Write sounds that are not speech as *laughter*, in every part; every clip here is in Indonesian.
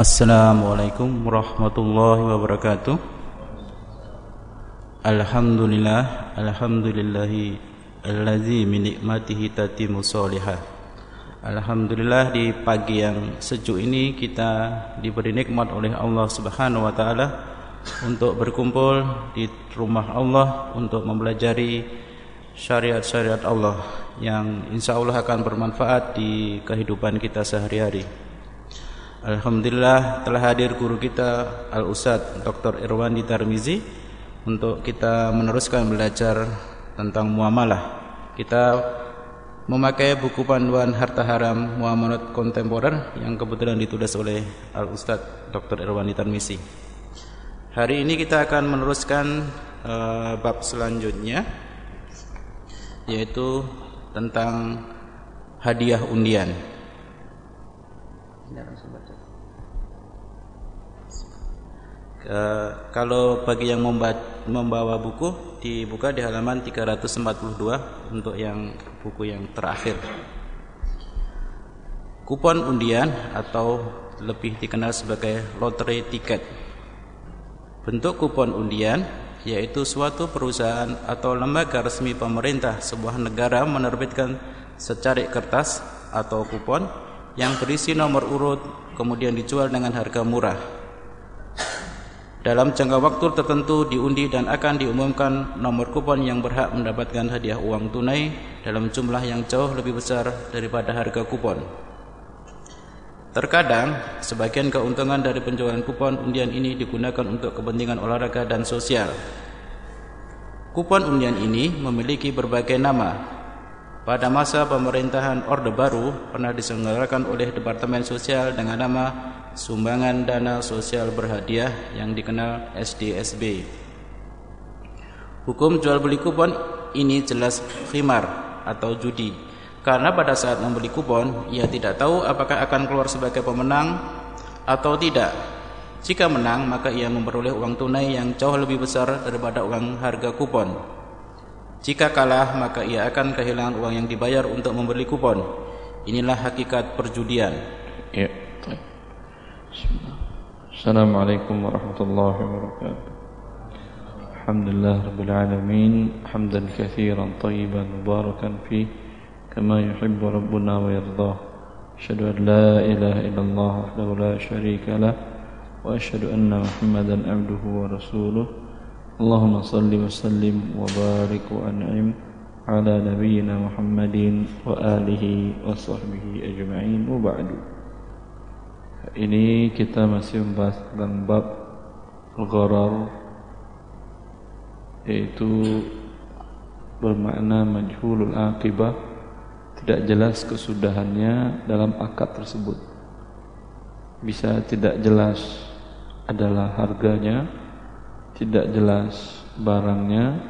Assalamualaikum warahmatullahi wabarakatuh Alhamdulillah Alhamdulillahi Allazi min nikmatihi tatimu salihah Alhamdulillah di pagi yang sejuk ini kita diberi nikmat oleh Allah Subhanahu wa taala untuk berkumpul di rumah Allah untuk mempelajari syariat-syariat Allah yang insya Allah akan bermanfaat di kehidupan kita sehari-hari. Alhamdulillah telah hadir guru kita Al Ustad Dr. Irwandi Tarmizi untuk kita meneruskan belajar tentang muamalah. Kita memakai buku panduan harta haram muamalat kontemporer yang kebetulan ditulis oleh Al Ustad Dr. Irwandi Tarmizi. Hari ini kita akan meneruskan uh, bab selanjutnya yaitu tentang hadiah undian. Uh, kalau bagi yang membawa buku dibuka di halaman 342 untuk yang buku yang terakhir. Kupon undian atau lebih dikenal sebagai lottery tiket. Bentuk kupon undian yaitu suatu perusahaan atau lembaga resmi pemerintah sebuah negara menerbitkan secarik kertas atau kupon yang berisi nomor urut kemudian dijual dengan harga murah. Dalam jangka waktu tertentu diundi dan akan diumumkan nomor kupon yang berhak mendapatkan hadiah uang tunai dalam jumlah yang jauh lebih besar daripada harga kupon. Terkadang, sebagian keuntungan dari penjualan kupon undian ini digunakan untuk kepentingan olahraga dan sosial. Kupon undian ini memiliki berbagai nama. Pada masa pemerintahan Orde Baru pernah diselenggarakan oleh Departemen Sosial dengan nama Sumbangan Dana Sosial Berhadiah yang dikenal SDSB. Hukum jual beli kupon ini jelas khimar atau judi karena pada saat membeli kupon, ia tidak tahu apakah akan keluar sebagai pemenang atau tidak. Jika menang, maka ia memperoleh uang tunai yang jauh lebih besar daripada uang harga kupon. Jika kalah maka ia akan kehilangan uang yang dibayar untuk membeli kupon. Inilah hakikat perjudian. Ya. Assalamualaikum warahmatullahi wabarakatuh. Alhamdulillah rabbil alamin, hamdan fi kama yuhibbu rabbuna wa yardah. Asyhadu an la ilaha anna Muhammadan abduhu wa rasuluh. اللهم صل وسلم وبارك وأنعم على نبينا محمد وآله وصحبه أجمعين وبعد Ini kita masih membahas tentang bab Al-Gharar Yaitu Bermakna majhulul akibah tidak jelas kesudahannya dalam akad tersebut. Bisa tidak jelas adalah harganya, tidak jelas barangnya,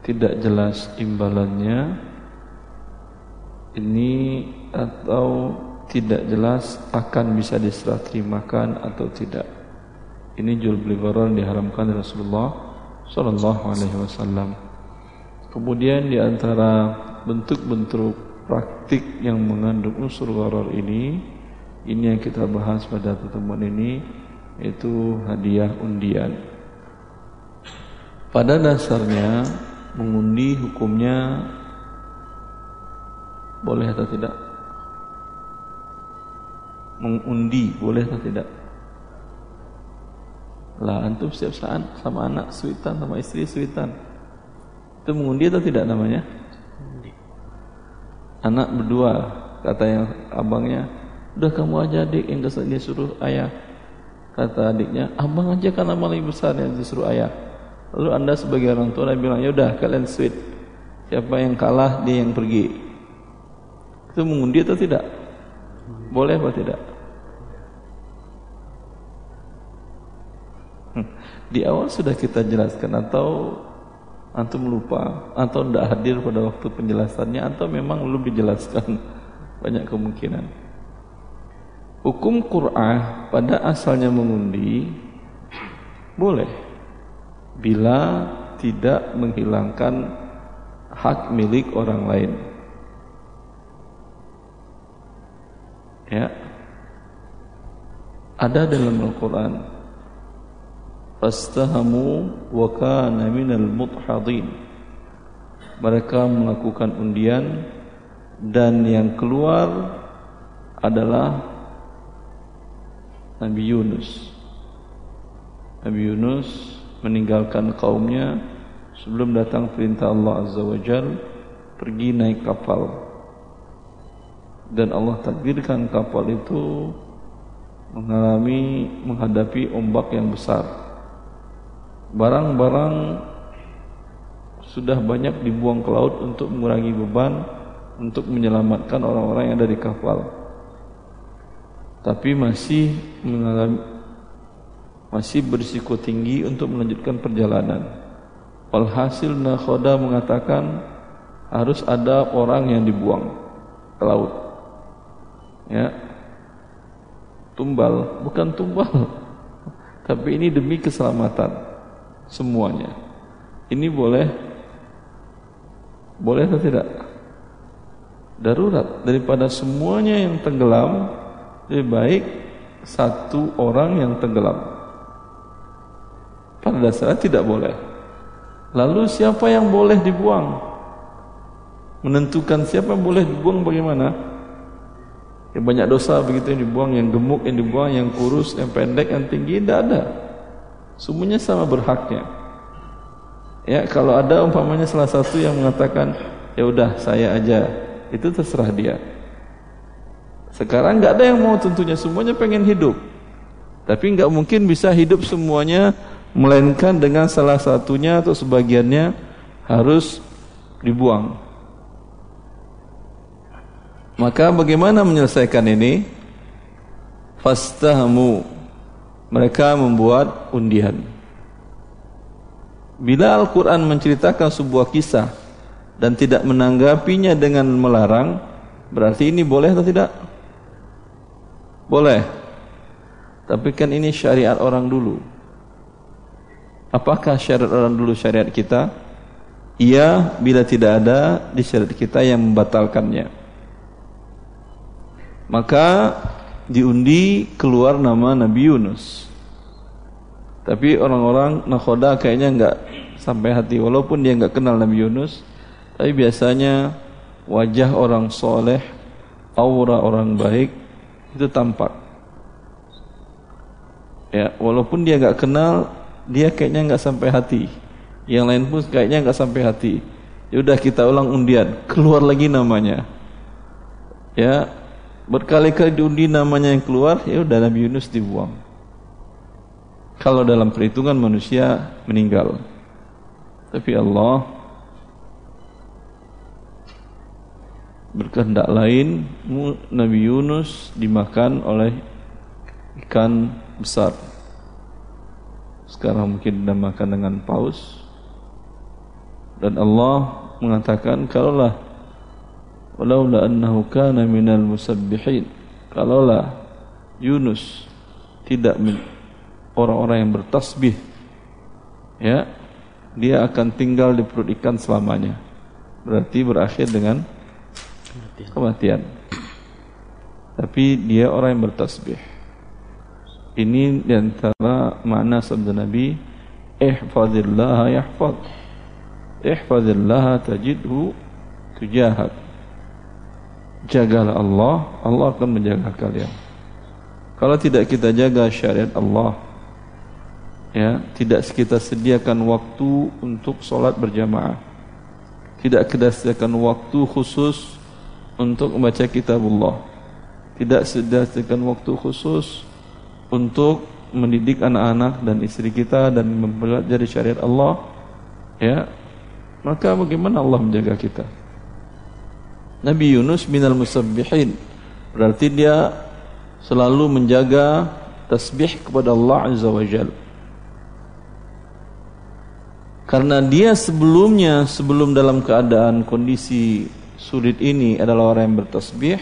tidak jelas imbalannya. Ini atau tidak jelas akan bisa diserah terimakan atau tidak. Ini jual beli barang diharamkan Rasulullah Sallallahu Alaihi Wasallam. Kemudian di antara bentuk-bentuk praktik yang mengandung unsur gharar ini ini yang kita bahas pada pertemuan ini itu hadiah undian pada dasarnya mengundi hukumnya boleh atau tidak? Mengundi boleh atau tidak? Lah antum setiap saat sama anak suitan sama istri suitan? Itu mengundi atau tidak namanya? Anak berdua kata yang abangnya udah kamu aja adik yang dia suruh ayah. Kata adiknya abang aja amal lebih besar yang disuruh ayah lalu anda sebagai orang tua bilang ya udah kalian sweet. Siapa yang kalah dia yang pergi. Itu mengundi atau tidak? Boleh atau tidak? Di awal sudah kita jelaskan atau antum lupa atau tidak hadir pada waktu penjelasannya atau memang belum dijelaskan? *laughs* Banyak kemungkinan. Hukum Qur'an pada asalnya mengundi boleh bila tidak menghilangkan hak milik orang lain. Ya. Ada dalam Al-Quran fastahamu wa kana minal mudhadin mereka melakukan undian dan yang keluar adalah Nabi Yunus. Nabi Yunus meninggalkan kaumnya sebelum datang perintah Allah Azza wa Jal pergi naik kapal dan Allah takdirkan kapal itu mengalami menghadapi ombak yang besar. Barang-barang sudah banyak dibuang ke laut untuk mengurangi beban untuk menyelamatkan orang-orang yang ada di kapal. Tapi masih mengalami masih berisiko tinggi untuk melanjutkan perjalanan. Walhasil nakhoda mengatakan harus ada orang yang dibuang ke laut. Ya, tumbal, bukan tumbal. *laughs* Tapi ini demi keselamatan semuanya. Ini boleh boleh atau tidak? Darurat daripada semuanya yang tenggelam lebih baik satu orang yang tenggelam. Pada dasarnya tidak boleh. Lalu siapa yang boleh dibuang? Menentukan siapa yang boleh dibuang bagaimana? Yang banyak dosa begitu yang dibuang, yang gemuk yang dibuang, yang kurus, yang pendek, yang tinggi, tidak ada. Semuanya sama berhaknya. Ya, kalau ada umpamanya salah satu yang mengatakan, ya udah saya aja, itu terserah dia. Sekarang nggak ada yang mau tentunya semuanya pengen hidup. Tapi nggak mungkin bisa hidup semuanya melainkan dengan salah satunya atau sebagiannya harus dibuang. Maka bagaimana menyelesaikan ini? Fastahamu. Mereka membuat undian. Bila Al-Quran menceritakan sebuah kisah dan tidak menanggapinya dengan melarang, berarti ini boleh atau tidak? Boleh. Tapi kan ini syariat orang dulu. Apakah syariat orang dulu syariat kita? Iya, bila tidak ada di syariat kita yang membatalkannya. Maka diundi keluar nama Nabi Yunus. Tapi orang-orang nakhoda kayaknya enggak sampai hati walaupun dia enggak kenal Nabi Yunus, tapi biasanya wajah orang soleh, aura orang baik itu tampak. Ya, walaupun dia enggak kenal, dia kayaknya enggak sampai hati. Yang lain pun kayaknya enggak sampai hati. Ya udah kita ulang undian, keluar lagi namanya. Ya, berkali-kali diundi namanya yang keluar, ya udah Nabi Yunus dibuang. Kalau dalam perhitungan manusia meninggal. Tapi Allah berkehendak lain Nabi Yunus dimakan oleh ikan besar. Sekarang mungkin dinamakan dengan paus. Dan Allah mengatakan kalaulah walaula annahu kana minal musabbihin. Kalaulah Yunus tidak orang-orang yang bertasbih ya dia akan tinggal di perut ikan selamanya. Berarti berakhir dengan kematian. Tapi dia orang yang bertasbih ini di antara makna sabda Nabi ihfazillah yahfaz ihfazillah tajidhu tujahak jagalah Allah, Allah akan menjaga kalian. Kalau tidak kita jaga syariat Allah, ya, tidak kita sediakan waktu untuk solat berjamaah. Tidak kita sediakan waktu khusus untuk membaca kitabullah. Tidak sediakan waktu khusus untuk mendidik anak-anak dan istri kita dan mempelajari syariat Allah, ya. Maka bagaimana Allah menjaga kita? Nabi Yunus minal musabbihin berarti dia selalu menjaga tasbih kepada Allah Azza wa Jal karena dia sebelumnya sebelum dalam keadaan kondisi sulit ini adalah orang yang bertasbih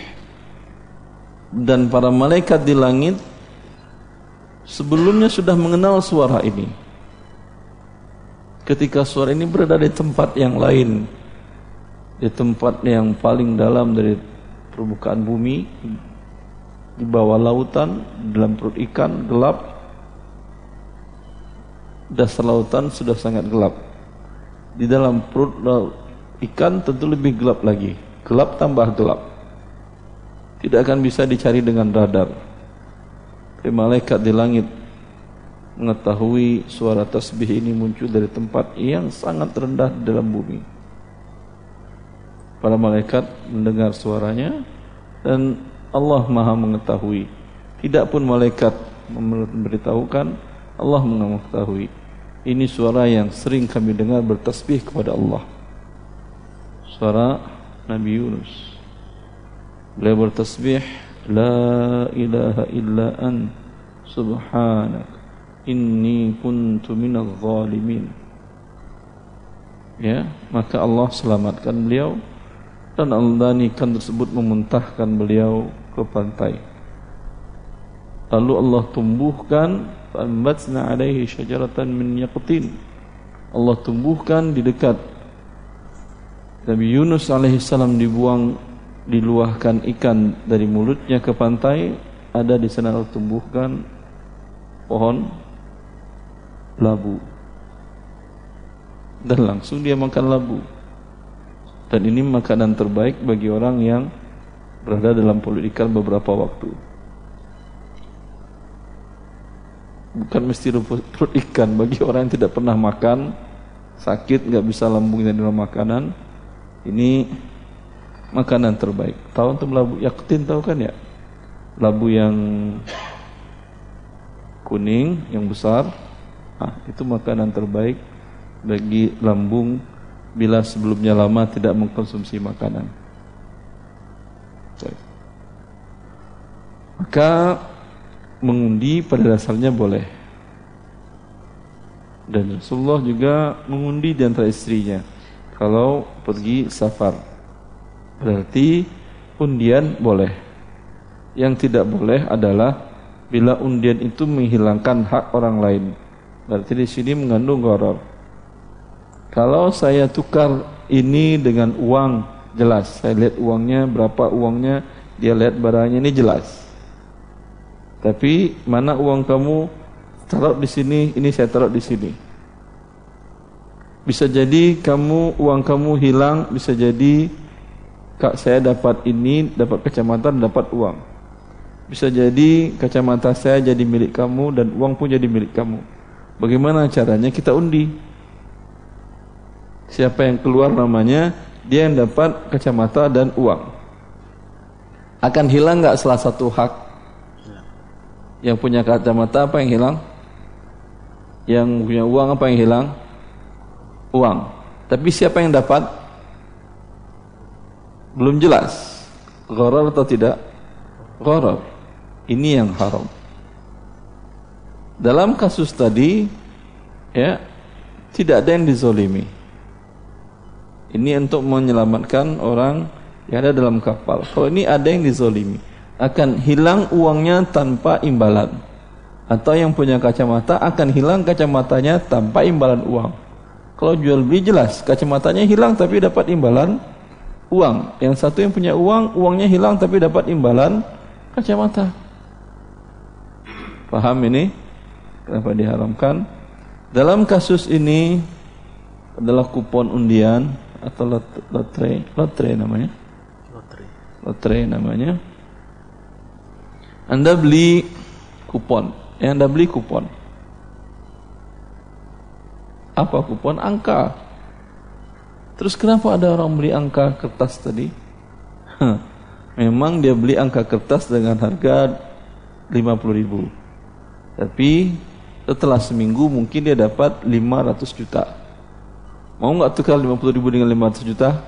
dan para malaikat di langit sebelumnya sudah mengenal suara ini. Ketika suara ini berada di tempat yang lain di tempat yang paling dalam dari permukaan bumi di bawah lautan dalam perut ikan gelap. Dasar lautan sudah sangat gelap. Di dalam perut ikan tentu lebih gelap lagi. Gelap tambah gelap. Tidak akan bisa dicari dengan radar tapi malaikat di langit mengetahui suara tasbih ini muncul dari tempat yang sangat rendah dalam bumi para malaikat mendengar suaranya dan Allah Maha mengetahui. Tidak pun malaikat memberitahukan, Allah mengetahui. Ini suara yang sering kami dengar bertasbih kepada Allah. Suara Nabi Yunus. Beliau bertasbih, La ilaha illa an subhanak inni kuntu minal zalimin. Ya, maka Allah selamatkan beliau dan Allah ikan tersebut memuntahkan beliau ke pantai. Lalu Allah tumbuhkan fambatna alaihi syajaratan min yaqtin. Allah tumbuhkan di dekat Nabi Yunus alaihi salam dibuang diluahkan ikan dari mulutnya ke pantai ada di sana tumbuhkan pohon labu dan langsung dia makan labu dan ini makanan terbaik bagi orang yang berada dalam pulut ikan beberapa waktu. Bukan mesti perut ikan bagi orang yang tidak pernah makan, sakit nggak bisa lambungnya dalam makanan. Ini makanan terbaik. Tahu untuk labu yaktin tahu kan ya? Labu yang kuning yang besar, ah, itu makanan terbaik bagi lambung bila sebelumnya lama tidak mengkonsumsi makanan. Maka mengundi pada dasarnya boleh. Dan Rasulullah juga mengundi di antara istrinya kalau pergi safar. Berarti undian boleh. Yang tidak boleh adalah bila undian itu menghilangkan hak orang lain. Berarti di sini mengandung gharar. Kalau saya tukar ini dengan uang jelas. Saya lihat uangnya, berapa uangnya, dia lihat barangnya ini jelas. Tapi mana uang kamu taruh di sini, ini saya taruh di sini. Bisa jadi kamu uang kamu hilang, bisa jadi kak saya dapat ini, dapat kacamata, dapat uang. Bisa jadi kacamata saya jadi milik kamu dan uang pun jadi milik kamu. Bagaimana caranya kita undi? Siapa yang keluar namanya dia yang dapat kacamata dan uang. Akan hilang nggak salah satu hak? Yang punya kacamata apa yang hilang? Yang punya uang apa yang hilang? Uang. Tapi siapa yang dapat? Belum jelas. Gharar atau tidak? Gharar. Ini yang haram. Dalam kasus tadi ya tidak ada yang dizolimi. Ini untuk menyelamatkan orang yang ada dalam kapal. Kalau ini ada yang dizolimi, akan hilang uangnya tanpa imbalan. Atau yang punya kacamata akan hilang kacamatanya tanpa imbalan uang. Kalau jual beli jelas, kacamatanya hilang tapi dapat imbalan uang. Yang satu yang punya uang, uangnya hilang tapi dapat imbalan kacamata. Paham ini? Kenapa diharamkan? Dalam kasus ini adalah kupon undian atau lotre lotre namanya lotre lotre namanya anda beli kupon yang anda beli kupon apa kupon angka terus kenapa ada orang beli angka kertas tadi memang dia beli angka kertas dengan harga 50 ribu tapi setelah seminggu mungkin dia dapat 500 juta Mau nggak tukar 50 ribu dengan 500 juta?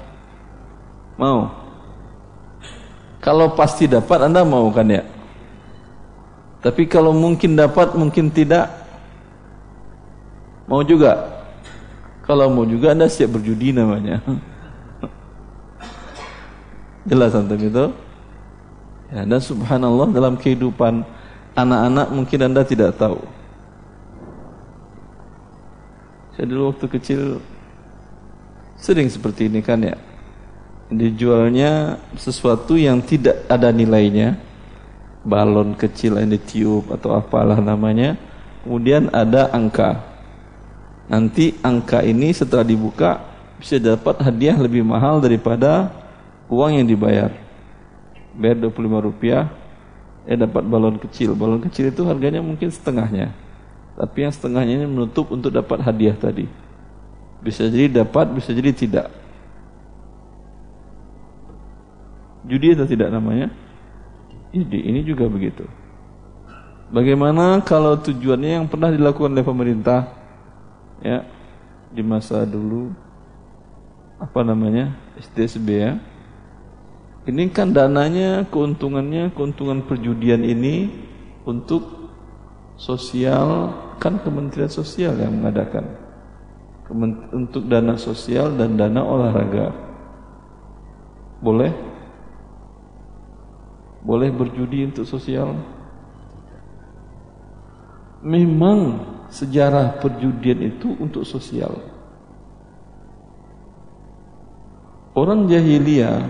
Mau. Kalau pasti dapat Anda mau kan ya? Tapi kalau mungkin dapat, mungkin tidak. Mau juga. Kalau mau juga Anda siap berjudi namanya. Jelas antum itu? Ya, dan subhanallah dalam kehidupan anak-anak mungkin Anda tidak tahu. Saya dulu waktu kecil Sering seperti ini kan ya. Dijualnya sesuatu yang tidak ada nilainya. balon kecil yang ditiup atau apalah namanya. Kemudian ada angka. Nanti angka ini setelah dibuka bisa dapat hadiah lebih mahal daripada uang yang dibayar. Bayar 25 rupiah, eh dapat balon kecil. Balon kecil itu harganya mungkin setengahnya. Tapi yang setengahnya ini menutup untuk dapat hadiah tadi. Bisa jadi dapat, bisa jadi tidak. Judi atau tidak namanya? Judi, ini juga begitu. Bagaimana kalau tujuannya yang pernah dilakukan oleh pemerintah ya di masa dulu apa namanya STSB ya. Ini kan dananya keuntungannya keuntungan perjudian ini untuk sosial kan Kementerian Sosial yang mengadakan. Untuk dana sosial dan dana olahraga. Boleh? Boleh berjudi untuk sosial? Memang sejarah perjudian itu untuk sosial orang jahiliyah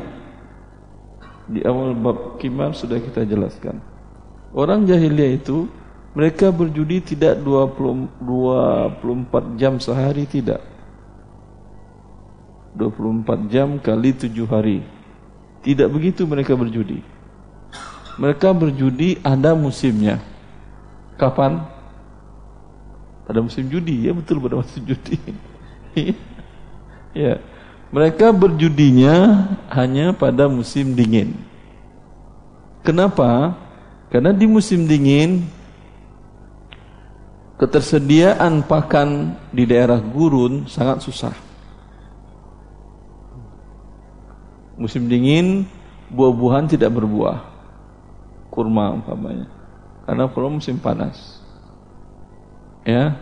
di awal bab kimar sudah kita jelaskan. Orang jahiliyah itu mereka berjudi tidak 20, 24 jam sehari tidak. 24 jam kali 7 hari. Tidak begitu mereka berjudi. Mereka berjudi ada musimnya. Kapan? Pada musim judi, ya betul pada musim judi. *laughs* ya. Mereka berjudinya hanya pada musim dingin. Kenapa? Karena di musim dingin ketersediaan pakan di daerah gurun sangat susah. Musim dingin buah-buahan tidak berbuah. Kurma umpamanya. Karena kalau musim panas. Ya,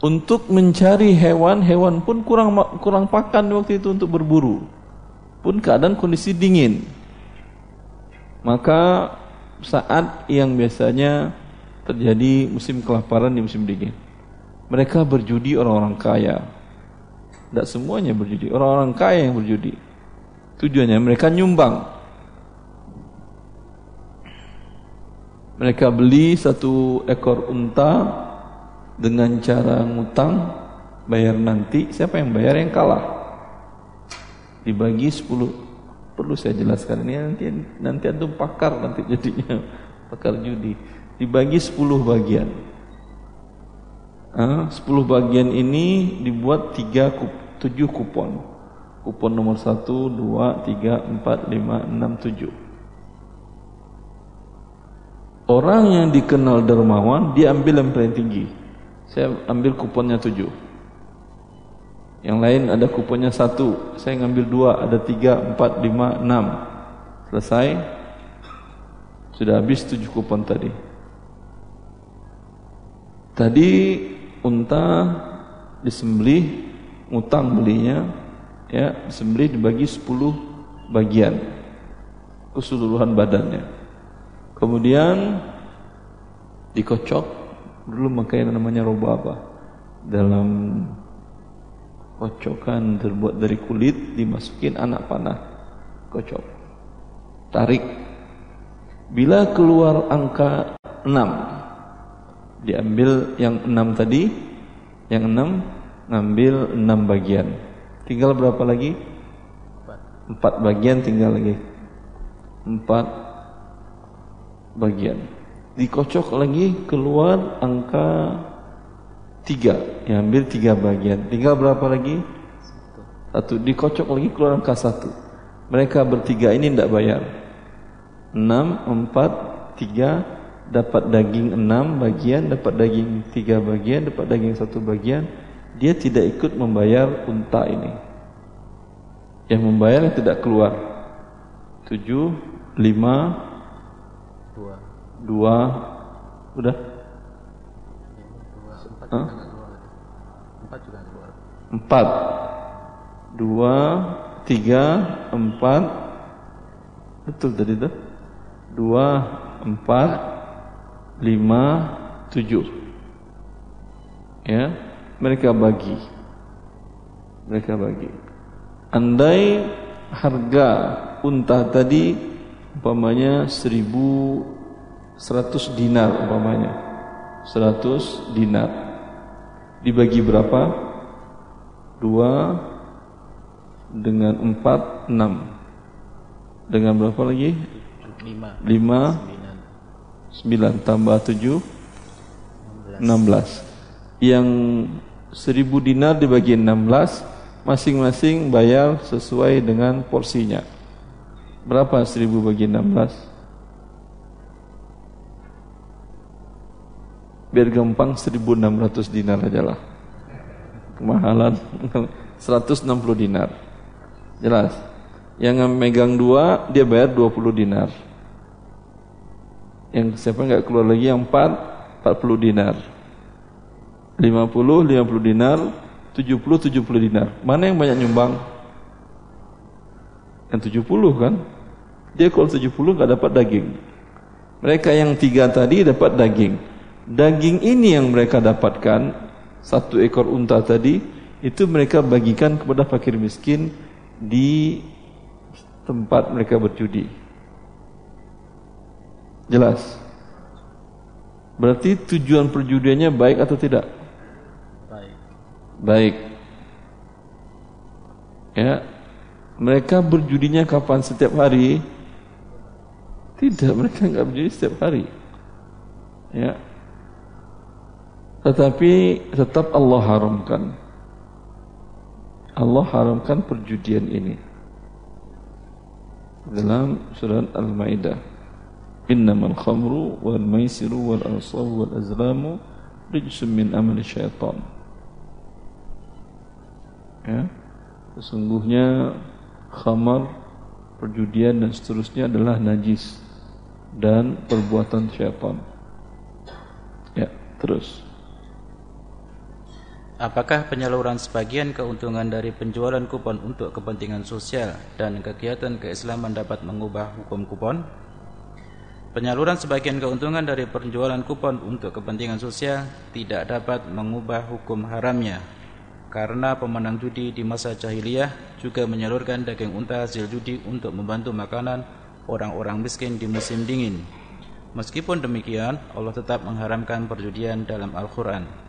untuk mencari hewan, hewan pun kurang kurang pakan waktu itu untuk berburu. Pun keadaan kondisi dingin. Maka saat yang biasanya terjadi musim kelaparan di musim dingin. Mereka berjudi orang-orang kaya. Tidak semuanya berjudi, orang-orang kaya yang berjudi. Tujuannya mereka nyumbang. Mereka beli satu ekor unta dengan cara ngutang bayar nanti siapa yang bayar yang kalah? Dibagi 10 perlu saya jelaskan ini nanti nanti antum pakar nanti jadinya *laughs* pakar judi. Dibagi 10 bagian. Ah, 10 bagian ini dibuat 3 kup, 7 kupon. Kupon nomor 1 2 3 4 5 6 7 Orang yang dikenal dermawan dia ambil yang paling tinggi saya ambil kuponnya tujuh. Yang lain ada kuponnya satu, saya ngambil dua, ada tiga, empat, lima, enam. Selesai, sudah habis tujuh kupon tadi. Tadi unta disembelih, ngutang belinya, ya disembelih dibagi sepuluh bagian keseluruhan badannya. Kemudian dikocok dulu makanya namanya roba apa dalam kocokan terbuat dari kulit dimasukin anak panah. Kocok. Tarik. Bila keluar angka 6 diambil yang 6 tadi yang 6 ngambil 6 bagian. Tinggal berapa lagi? 4 bagian tinggal lagi. 4 bagian dikocok lagi keluar angka tiga. Yang ambil tiga bagian. Tinggal berapa lagi? Satu. Dikocok lagi keluar angka satu. Mereka bertiga ini tidak bayar. Enam empat tiga dapat daging enam bagian dapat daging tiga bagian dapat daging satu bagian. Dia tidak ikut membayar unta ini. Yang membayar yang tidak keluar. Tujuh lima dua. Udah? Empat juga dua. Empat. Dua tiga empat. Betul tadi tuh. Dua empat lima tujuh. Ya mereka bagi. Mereka bagi. Andai harga unta tadi umpamanya seribu 100 dinar umpamanya. 100 dinar. Dibagi berapa? 2 dengan 4 6 dengan berapa lagi? 5 5 9 tambah 7 16 yang 1000 dinar dibagi 16 masing-masing bayar sesuai dengan porsinya. Berapa 1000 bagi 16 biar gampang 1600 dinar aja lah. Kemahalan. *laughs* 160 dinar. Jelas. Yang megang dua dia bayar 20 dinar. Yang siapa nggak keluar lagi yang 4 40 dinar. 50 50 dinar. 70 70 dinar. Mana yang banyak nyumbang? Yang 70 kan? Dia kalau 70 nggak dapat daging. Mereka yang tiga tadi dapat daging daging ini yang mereka dapatkan satu ekor unta tadi itu mereka bagikan kepada fakir miskin di tempat mereka berjudi. Jelas? Berarti tujuan perjudiannya baik atau tidak? Baik. Baik. Ya. Mereka berjudinya kapan? Setiap hari? Tidak mereka enggak berjudi setiap hari. Ya tetapi tetap Allah haramkan. Allah haramkan perjudian ini. Dalam surat Al-Maidah. Innamal khamru wal maisiru wal ansabu wal azlamu rijsum min amali syaitan. Ya. Sesungguhnya khamar, perjudian dan seterusnya adalah najis dan perbuatan syaitan. Ya, terus. Apakah penyaluran sebagian keuntungan dari penjualan kupon untuk kepentingan sosial dan kegiatan keislaman dapat mengubah hukum kupon? Penyaluran sebagian keuntungan dari penjualan kupon untuk kepentingan sosial tidak dapat mengubah hukum haramnya karena pemenang judi di masa jahiliyah juga menyalurkan daging unta hasil judi untuk membantu makanan orang-orang miskin di musim dingin. Meskipun demikian, Allah tetap mengharamkan perjudian dalam Al-Quran.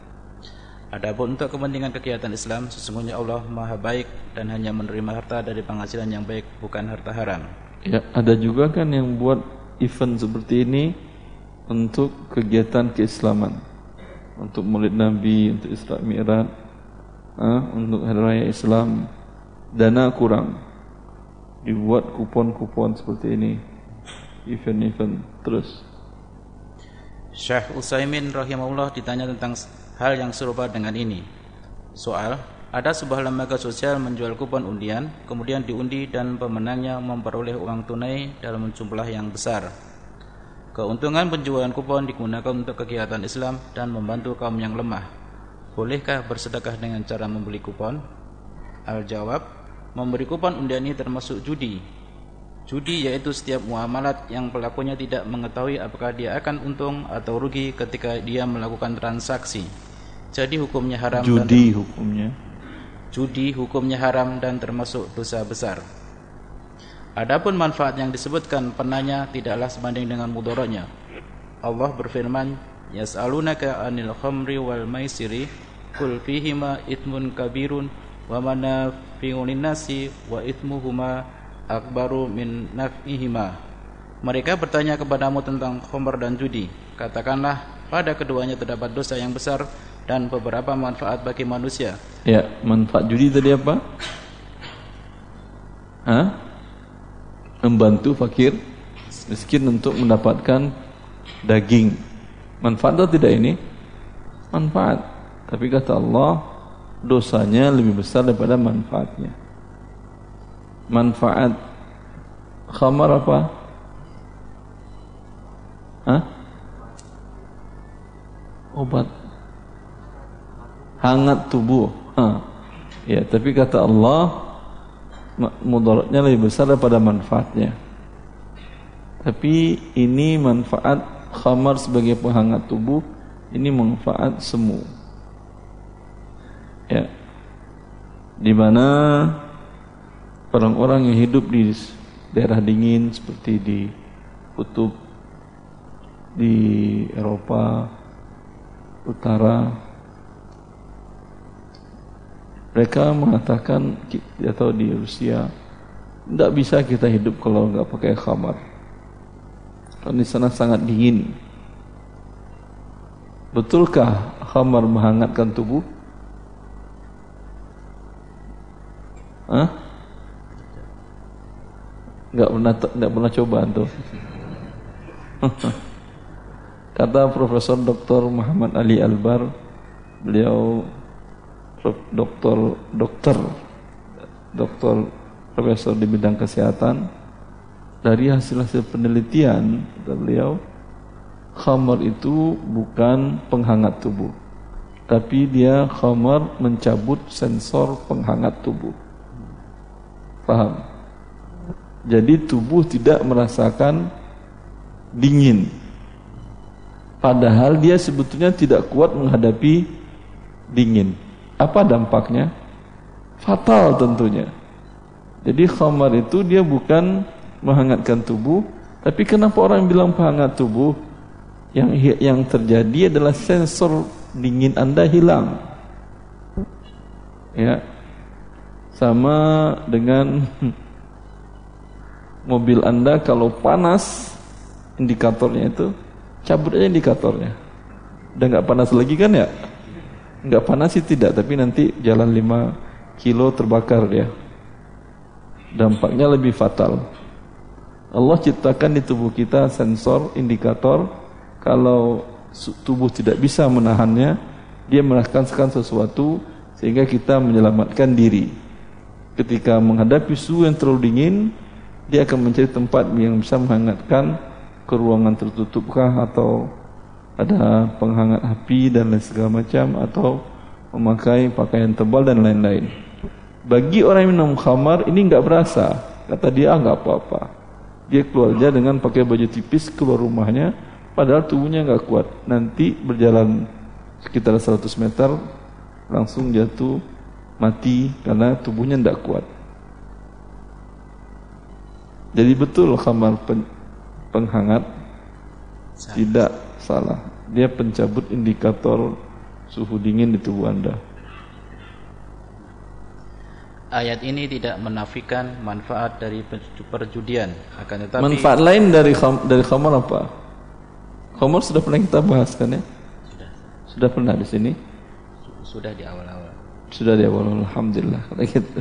Adapun untuk kepentingan kegiatan Islam sesungguhnya Allah Maha baik dan hanya menerima harta dari penghasilan yang baik bukan harta haram. Ya, ada juga kan yang buat event seperti ini untuk kegiatan keislaman. Untuk Maulid Nabi, untuk Isra Mi'raj, ah, untuk hari raya Islam. Dana kurang. Dibuat kupon-kupon seperti ini. Event-event terus. Syekh Utsaimin rahimahullah ditanya tentang hal yang serupa dengan ini. Soal, ada sebuah lembaga sosial menjual kupon undian, kemudian diundi dan pemenangnya memperoleh uang tunai dalam jumlah yang besar. Keuntungan penjualan kupon digunakan untuk kegiatan Islam dan membantu kaum yang lemah. Bolehkah bersedekah dengan cara membeli kupon? Al-jawab, memberi kupon undian ini termasuk judi Judi yaitu setiap muamalat yang pelakunya tidak mengetahui apakah dia akan untung atau rugi ketika dia melakukan transaksi. Jadi hukumnya haram Judi dan hukumnya. Judi hukumnya haram dan termasuk dosa besar. Adapun manfaat yang disebutkan penanya tidaklah sebanding dengan mudaratnya. Allah berfirman, "Yas'alunaka 'anil khamri wal maisiri, qul fihima ithmun kabirun wa manafi'un lin-nasi wa ithmuhuma akbaru min naf'ihima. Mereka bertanya kepadamu tentang khamr dan judi. Katakanlah, pada keduanya terdapat dosa yang besar dan beberapa manfaat bagi manusia. Ya, manfaat judi tadi apa? Hah? Membantu fakir miskin untuk mendapatkan daging. Manfaat atau tidak ini? Manfaat. Tapi kata Allah, dosanya lebih besar daripada manfaatnya manfaat khamar apa? Hah? Obat hangat tubuh. Ha. Ya, tapi kata Allah mudaratnya lebih besar daripada manfaatnya. Tapi ini manfaat khamar sebagai penghangat tubuh, ini manfaat semu. Ya. Di mana orang-orang yang hidup di daerah dingin seperti di kutub di Eropa Utara mereka mengatakan atau di Rusia tidak bisa kita hidup kalau nggak pakai khamar. Karena di sana sangat dingin. Betulkah khamar menghangatkan tubuh? Hah? Enggak pernah enggak pernah coba tuh. Kata Profesor Dr. Muhammad Ali Albar, beliau dokter dokter dokter profesor di bidang kesehatan dari hasil-hasil penelitian kata beliau khamar itu bukan penghangat tubuh tapi dia khamar mencabut sensor penghangat tubuh Paham? Jadi tubuh tidak merasakan dingin. Padahal dia sebetulnya tidak kuat menghadapi dingin. Apa dampaknya? Fatal tentunya. Jadi khamar itu dia bukan menghangatkan tubuh, tapi kenapa orang bilang penghangat tubuh? Yang yang terjadi adalah sensor dingin Anda hilang. Ya, sama dengan *laughs* mobil Anda kalau panas indikatornya itu cabut aja indikatornya. Udah nggak panas lagi kan ya? Nggak panas sih tidak, tapi nanti jalan 5 kilo terbakar dia. Dampaknya lebih fatal. Allah ciptakan di tubuh kita sensor indikator kalau tubuh tidak bisa menahannya, dia melakukan sesuatu sehingga kita menyelamatkan diri ketika menghadapi suhu yang terlalu dingin dia akan mencari tempat yang bisa menghangatkan ke ruangan tertutupkah atau ada penghangat api dan lain segala macam atau memakai pakaian tebal dan lain-lain. Bagi orang yang minum khamar ini enggak berasa. Kata dia ah, enggak apa-apa. Dia keluar aja dengan pakai baju tipis keluar rumahnya padahal tubuhnya enggak kuat. Nanti berjalan sekitar 100 meter langsung jatuh mati karena tubuhnya tidak kuat. Jadi betul khamar pen, penghangat salah. tidak salah. Dia pencabut indikator suhu dingin di tubuh Anda. Ayat ini tidak menafikan manfaat dari perjudian, akan tetapi manfaat lain dari kham, dari khamar apa? Khamar sudah pernah kita bahas kan ya? Sudah. Sudah pernah di sini? Sudah di awal-awal. Sudah dia boleh Alhamdulillah. *laughs* Gitu.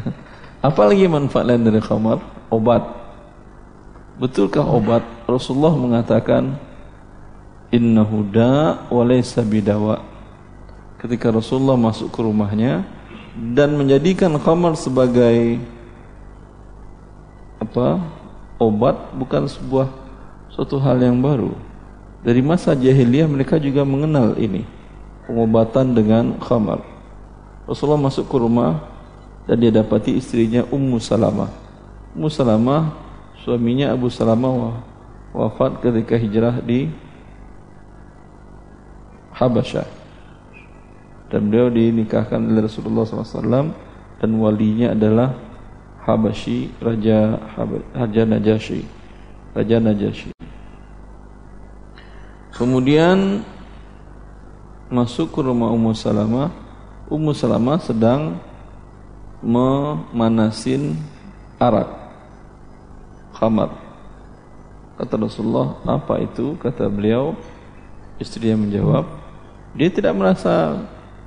Apa lagi manfaat lain dari khamar? Obat. Betulkah obat? Rasulullah mengatakan innahu da wa laysa bidawa. Ketika Rasulullah masuk ke rumahnya dan menjadikan khamar sebagai apa? Obat bukan sebuah suatu hal yang baru. Dari masa jahiliyah mereka juga mengenal ini pengobatan dengan khamar. Rasulullah masuk ke rumah dan dia dapati istrinya Ummu Salamah. Ummu Salamah suaminya Abu Salamah wafat ketika hijrah di Habasyah. Dan beliau dinikahkan oleh Rasulullah SAW dan walinya adalah Habasyi Raja Raja Najasyi. Raja Najasyi. Kemudian masuk ke rumah Ummu Salamah Ummu Salamah sedang memanasin arak khamar. Kata Rasulullah, apa itu? Kata beliau, istrinya menjawab, dia tidak merasa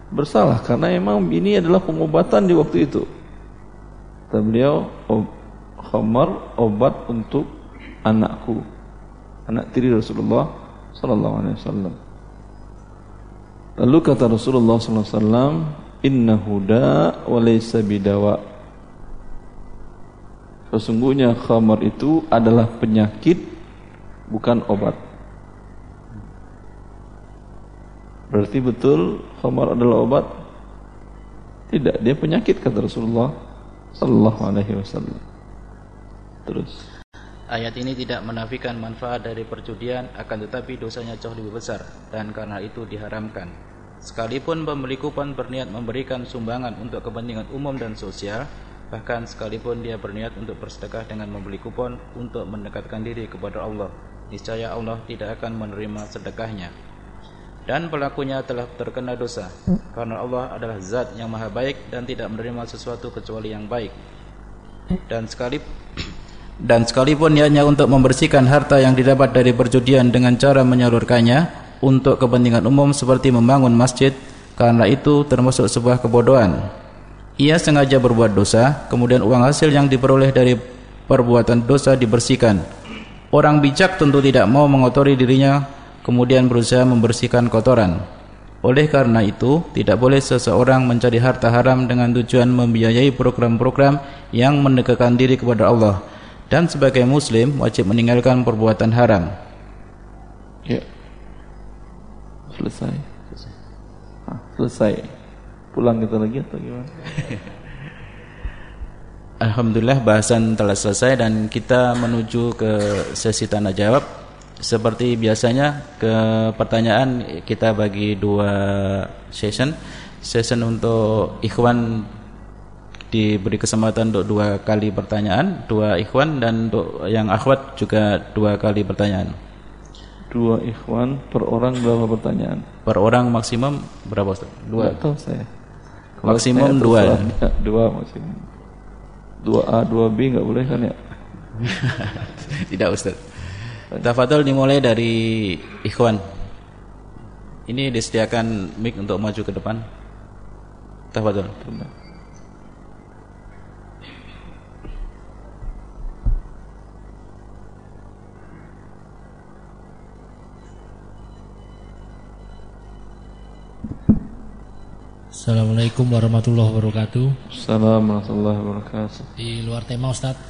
bersalah karena memang ini adalah pengobatan di waktu itu. Kata beliau, khamar obat untuk anakku, anak tiri Rasulullah sallallahu alaihi wasallam. Lalu kata Rasulullah SAW, Inna huda wa laysa bidawa. Sesungguhnya khamar itu adalah penyakit, bukan obat. Berarti betul khamar adalah obat? Tidak, dia penyakit kata Rasulullah sallallahu alaihi wasallam. Terus Ayat ini tidak menafikan manfaat dari perjudian akan tetapi dosanya jauh lebih besar dan karena itu diharamkan. Sekalipun pembeli kupon berniat memberikan sumbangan untuk kepentingan umum dan sosial, bahkan sekalipun dia berniat untuk bersedekah dengan membeli kupon untuk mendekatkan diri kepada Allah, niscaya Allah tidak akan menerima sedekahnya. Dan pelakunya telah terkena dosa, karena Allah adalah zat yang maha baik dan tidak menerima sesuatu kecuali yang baik. Dan sekali *clears throat* dan sekalipun niatnya untuk membersihkan harta yang didapat dari perjudian dengan cara menyalurkannya untuk kepentingan umum seperti membangun masjid, karena itu termasuk sebuah kebodohan. Ia sengaja berbuat dosa, kemudian uang hasil yang diperoleh dari perbuatan dosa dibersihkan. Orang bijak tentu tidak mau mengotori dirinya kemudian berusaha membersihkan kotoran. Oleh karena itu, tidak boleh seseorang mencari harta haram dengan tujuan membiayai program-program yang mendekatkan diri kepada Allah. Dan sebagai muslim wajib meninggalkan perbuatan haram. Ya. Selesai. Selesai. Ah, selesai. Pulang kita lagi atau gimana? *laughs* Alhamdulillah bahasan telah selesai dan kita menuju ke sesi tanya jawab. Seperti biasanya ke pertanyaan kita bagi dua session. Session untuk ikhwan diberi kesempatan untuk dua kali pertanyaan, dua ikhwan dan untuk yang akhwat juga dua kali pertanyaan. Dua ikhwan per orang berapa pertanyaan? Per orang maksimum berapa Ustaz? Dua. Enggak tahu saya. Maksimum dua. Ya, dua maksimum. Dua A, dua B nggak boleh kan ya? *laughs* Tidak Ustaz. Tafadhol dimulai dari Ikhwan. Ini disediakan mic untuk maju ke depan. Tafadhol. Assalamualaikum warahmatullahi wabarakatuh. Assalamualaikum warahmatullahi wabarakatuh. Di luar tema Ustadz.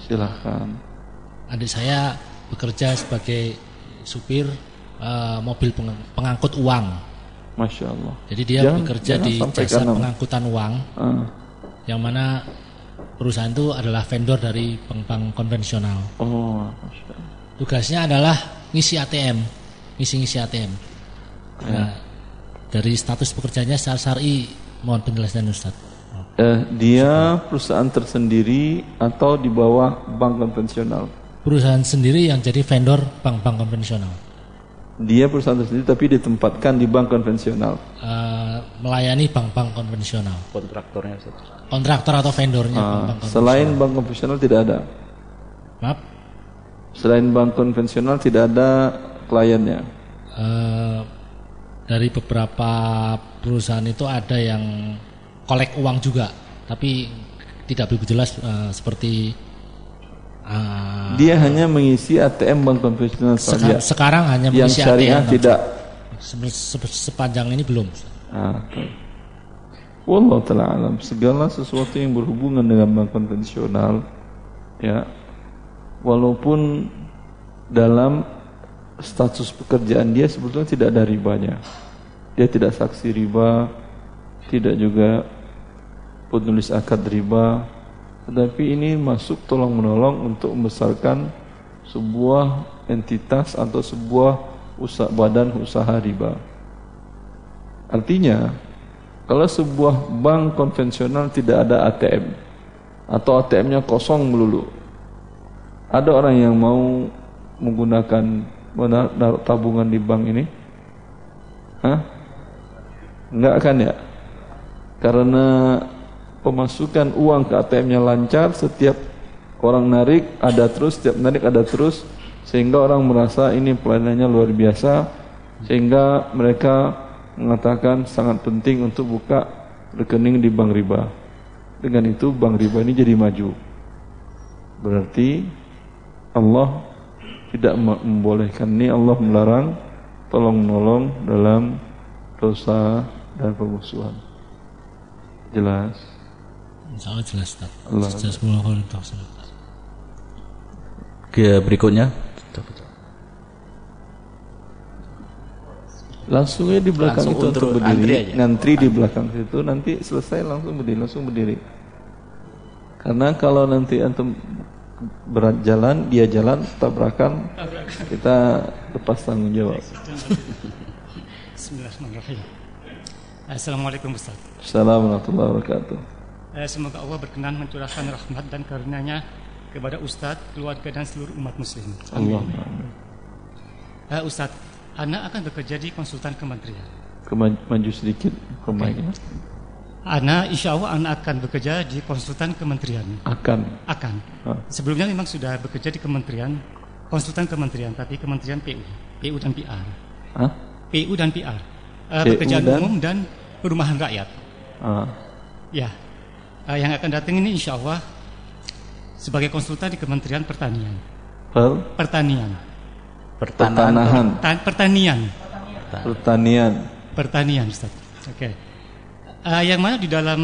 Silahkan. Adik saya bekerja sebagai supir uh, mobil pengangkut uang. Masya Allah. Jadi dia jangan, bekerja jangan di jasa nama. pengangkutan uang, uh. yang mana perusahaan itu adalah vendor dari bank-bank konvensional. Oh, Masya Allah. Tugasnya adalah ngisi ATM, ngisi-ngisi ATM. Uh. Nah, dari status pekerjaannya secara syari, mohon penjelasan Ustaz. Uh, dia perusahaan tersendiri atau di bawah bank konvensional? perusahaan sendiri yang jadi vendor bank-bank konvensional. Dia perusahaan tersendiri tapi ditempatkan di bank konvensional. Uh, melayani bank-bank konvensional. Kontraktornya. Kontraktor atau vendornya uh, bank, -bank Selain bank konvensional tidak ada. Maaf. Selain bank konvensional tidak ada kliennya. Uh, dari beberapa perusahaan itu ada yang kolek uang juga, tapi tidak begitu jelas uh, seperti Ah. Dia hanya mengisi ATM bank konvensional saja. Sekarang hanya mengisi yang syariah ATM tidak. sepanjang ini belum. Ah, okay. Wallah taala alam segala sesuatu yang berhubungan dengan bank konvensional ya walaupun dalam status pekerjaan dia sebetulnya tidak ada ribanya. Dia tidak saksi riba, tidak juga penulis akad riba, tetapi ini masuk tolong menolong untuk membesarkan sebuah entitas atau sebuah usaha, badan usaha riba. Artinya, kalau sebuah bank konvensional tidak ada ATM atau ATM-nya kosong melulu, ada orang yang mau menggunakan tabungan di bank ini? Hah? Enggak kan ya? Karena pemasukan uang ke ATM-nya lancar, setiap orang narik ada terus, setiap narik ada terus, sehingga orang merasa ini pelayanannya luar biasa, sehingga mereka mengatakan sangat penting untuk buka rekening di bank riba. Dengan itu bank riba ini jadi maju. Berarti Allah tidak membolehkan ini, Allah melarang tolong menolong dalam dosa dan permusuhan. Jelas? Insya Allah jelas Ustaz. Ke berikutnya. Langsung ya di belakang langsung itu untuk berdiri, ngantri di belakang situ, nanti selesai langsung berdiri, langsung berdiri. Karena kalau nanti antum berat jalan, dia jalan tabrakan, kita lepas tanggung jawab. Bismillahirrahmanirrahim. Assalamualaikum Ustaz. Assalamualaikum warahmatullahi wabarakatuh. Eh, semoga Allah berkenan mencurahkan rahmat dan karunia-Nya kepada Ustadz, keluarga dan seluruh umat muslim. Amin. Uh, Ustadz, Ana akan bekerja di konsultan kementerian. Kema- maju sedikit pemainnya. Ana insya Allah Ana akan bekerja di konsultan kementerian. Akan. Akan. Sebelumnya memang sudah bekerja di kementerian, konsultan kementerian, tapi kementerian PU, PU dan PR. Hah? PU dan PR. Uh, PU pekerjaan dan? umum dan perumahan rakyat. Ah. Ya, Eh, yang akan datang ini insya Allah sebagai konsultan di Kementerian Pertanian. Per Pertanian, pertanahan, Ta- pertanian, pertanian. pertanian, Ustaz. Oke. Eh, yang mana di dalam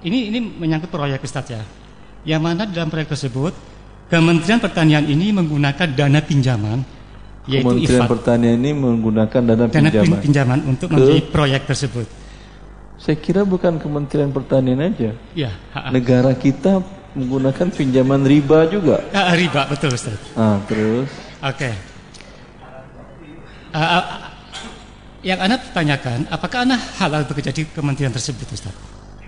ini ini menyangkut proyek Ustaz ya. Yang mana di dalam proyek tersebut Kementerian Pertanian ini menggunakan dana pinjaman yaitu Kementerian IFAD, Pertanian ini menggunakan dana dana pin- pinjaman. pinjaman untuk Ke- membiayai proyek tersebut. Saya kira bukan Kementerian Pertanian aja. Ya, ha- ha. Negara kita menggunakan pinjaman riba juga. Ah, riba betul Ustaz. Ah, terus Oke. Ah, ah, yang Anda tanyakan, apakah Anda halal bekerja di kementerian tersebut, Ustaz?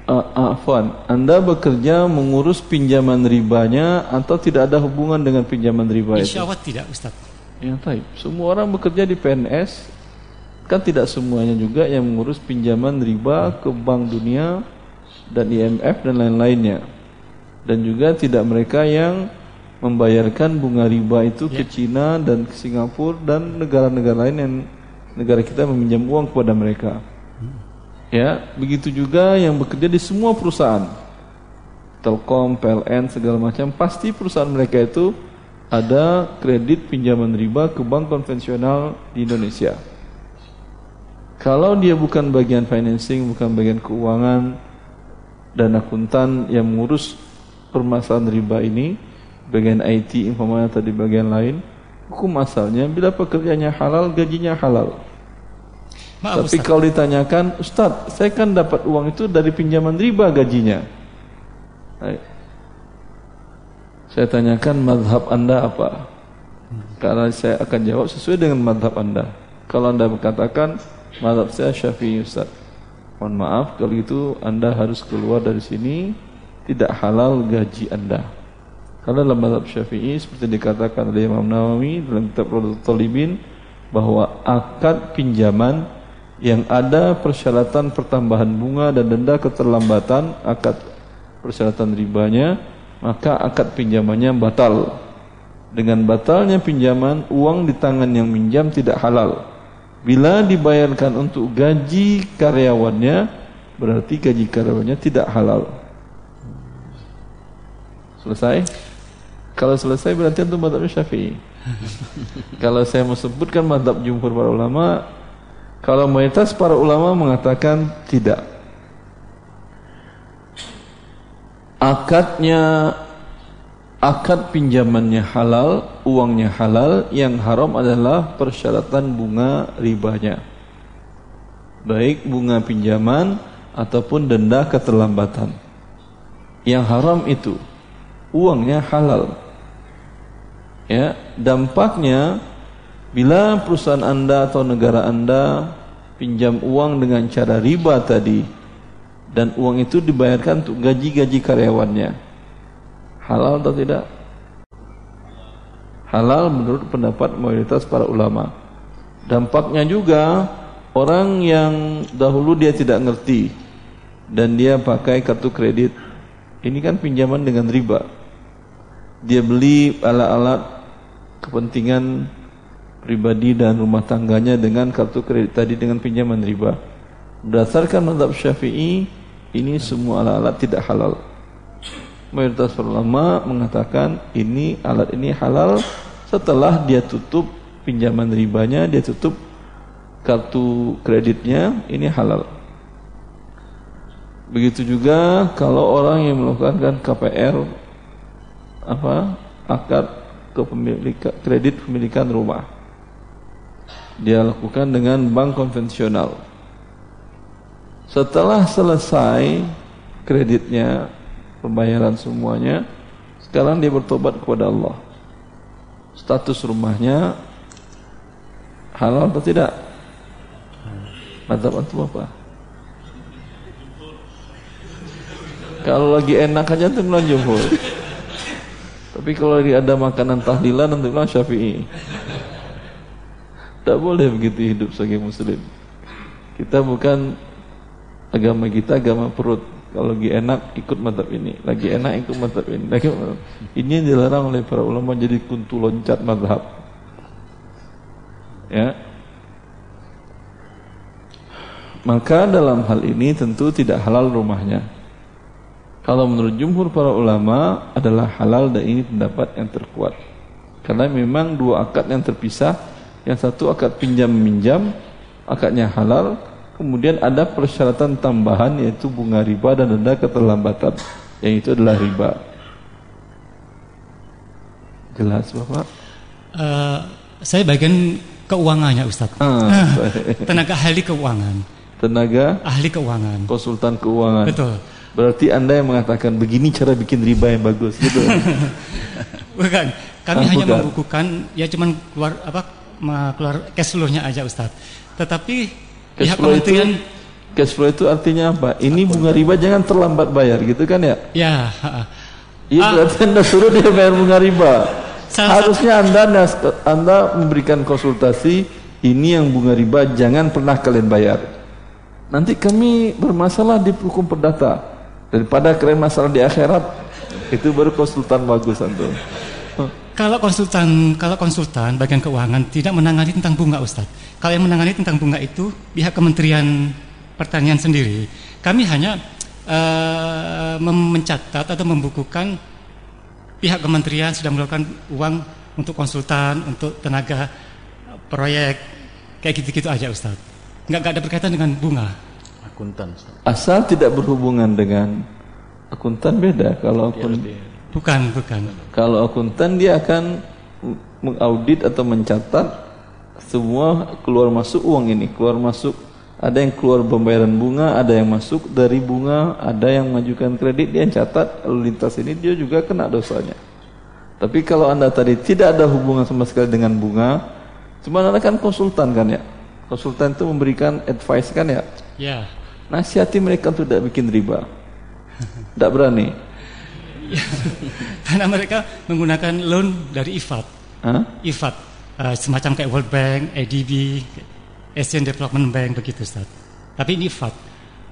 Afwan, Anda bekerja mengurus pinjaman ribanya atau tidak ada hubungan dengan pinjaman riba itu? Insya Allah tidak, Ustaz. Ya, taib. Semua orang bekerja di PNS, kan tidak semuanya juga yang mengurus pinjaman riba ke Bank Dunia dan IMF dan lain-lainnya. Dan juga tidak mereka yang membayarkan bunga riba itu ke Cina dan ke Singapura dan negara-negara lain yang negara kita meminjam uang kepada mereka. Ya, begitu juga yang bekerja di semua perusahaan. Telkom, PLN segala macam pasti perusahaan mereka itu ada kredit pinjaman riba ke bank konvensional di Indonesia. Kalau dia bukan bagian financing, bukan bagian keuangan dan akuntan yang mengurus permasalahan riba ini, bagian IT, informatika tadi bagian lain, hukum asalnya bila pekerjaannya halal, gajinya halal. Maaf, Tapi Ustaz. kalau ditanyakan, Ustadz, saya kan dapat uang itu dari pinjaman riba gajinya. Baik. Saya tanyakan madhab anda apa? Karena saya akan jawab sesuai dengan madhab anda. Kalau anda berkatakan madhab saya syafi'i Ustaz. Mohon maaf kalau itu anda harus keluar dari sini tidak halal gaji anda. Karena dalam madhab syafi'i seperti dikatakan oleh Imam Nawawi dalam kitab Radatul Talibin bahwa akad pinjaman yang ada persyaratan pertambahan bunga dan denda keterlambatan akad persyaratan ribanya maka akad pinjamannya batal. Dengan batalnya pinjaman uang di tangan yang minjam tidak halal. Bila dibayarkan untuk gaji karyawannya berarti gaji karyawannya tidak halal. Selesai kalau selesai berarti itu madhab syafi'i *laughs* kalau saya mau sebutkan madhab jumhur para ulama kalau mayoritas para ulama mengatakan tidak. Akadnya akad pinjamannya halal, uangnya halal, yang haram adalah persyaratan bunga ribanya. Baik bunga pinjaman ataupun denda keterlambatan. Yang haram itu uangnya halal. Ya, dampaknya Bila perusahaan Anda atau negara Anda pinjam uang dengan cara riba tadi dan uang itu dibayarkan untuk gaji-gaji karyawannya. Halal atau tidak? Halal menurut pendapat mayoritas para ulama. Dampaknya juga orang yang dahulu dia tidak ngerti dan dia pakai kartu kredit. Ini kan pinjaman dengan riba. Dia beli alat-alat kepentingan pribadi dan rumah tangganya dengan kartu kredit tadi dengan pinjaman riba. Berdasarkan mazhab Syafi'i, ini semua alat-alat tidak halal. Mayoritas ulama mengatakan ini alat ini halal setelah dia tutup pinjaman ribanya, dia tutup kartu kreditnya, ini halal. Begitu juga kalau orang yang melakukan KPR apa akad kepemilikan kredit pemilikan rumah dia lakukan dengan bank konvensional. Setelah selesai kreditnya, pembayaran semuanya, sekarang dia bertobat kepada Allah. Status rumahnya halal atau tidak? Mantap antum apa? Kalau lagi enak aja tuh bilang jumhur. Tapi kalau ada makanan tahlilan nanti bilang syafi'i. Tidak boleh begitu hidup sebagai muslim. Kita bukan agama kita agama perut. Kalau lagi enak ikut mantap ini, lagi enak ikut mantap ini. Lagi Ini yang dilarang oleh para ulama jadi kuntu loncat madhab. Ya. Maka dalam hal ini tentu tidak halal rumahnya. Kalau menurut jumhur para ulama adalah halal dan ini pendapat yang terkuat. Karena memang dua akad yang terpisah yang satu akad pinjam minjam, akadnya halal. Kemudian ada persyaratan tambahan yaitu bunga riba dan denda keterlambatan. Yang itu adalah riba. Jelas Bapak? Uh, saya bagian keuangannya Ustaz. Ah, Tenaga ahli keuangan. Tenaga ahli keuangan. Konsultan keuangan. Betul. Berarti Anda yang mengatakan begini cara bikin riba yang bagus gitu. *laughs* Bukan. Kami ah, hanya bukan. membukukan ya cuman keluar apa keluar cash flow-nya aja Ustaz. Tetapi cash pihak kementerian itu, cash flow itu artinya apa? Ini bunga riba jangan terlambat bayar gitu kan ya? Ya. Iya ah, berarti Anda suruh dia bayar bunga riba. Harusnya Anda Anda memberikan konsultasi ini yang bunga riba jangan pernah kalian bayar. Nanti kami bermasalah di hukum perdata daripada kalian masalah di akhirat itu baru konsultan bagus antum. Kalau konsultan, kalau konsultan bagian keuangan tidak menangani tentang bunga Ustaz. Kalau yang menangani tentang bunga itu pihak Kementerian Pertanian sendiri. Kami hanya uh, mencatat atau membukukan pihak kementerian sudah melakukan uang untuk konsultan, untuk tenaga proyek kayak gitu-gitu aja Ustaz. Enggak, enggak ada berkaitan dengan bunga. Akuntan. Asal tidak berhubungan dengan akuntan beda. Kalau akun Bukan, bukan. Kalau akuntan dia akan mengaudit atau mencatat semua keluar masuk uang ini, keluar masuk ada yang keluar pembayaran bunga, ada yang masuk dari bunga, ada yang mengajukan kredit, dia yang catat lalu lintas ini dia juga kena dosanya. Tapi kalau anda tadi tidak ada hubungan sama sekali dengan bunga, cuma anda kan konsultan kan ya, konsultan itu memberikan advice kan ya. Ya. Nasihati mereka untuk tidak bikin riba, tidak berani. Karena mereka menggunakan loan dari IFAD. Huh? IFAD, uh, semacam kayak World Bank, ADB, Asian Development Bank begitu, Ustaz. Tapi ini IFAD,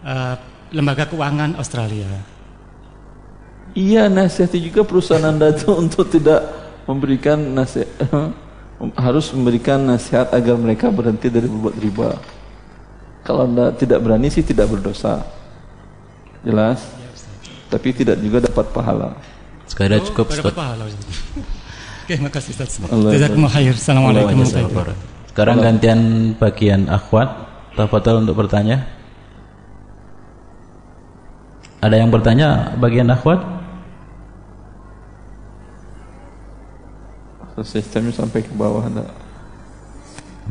uh, lembaga keuangan Australia. Iya, nasihati juga perusahaan Anda itu *laughs* untuk tidak memberikan nasihat *laughs* harus memberikan nasihat agar mereka berhenti dari berbuat riba. Kalau Anda tidak berani sih tidak berdosa. Jelas? tapi tidak juga dapat pahala. Sekadar oh, cukup dapat pahala. *laughs* Oke, makasih Ustaz. Jazakumullah khair. Assalamualaikum warahmatullahi wabarakatuh. Sekarang gantian bagian akhwat. Tafadhol untuk bertanya. Ada yang bertanya bagian akhwat? Sistemnya sampai ke bawah ada.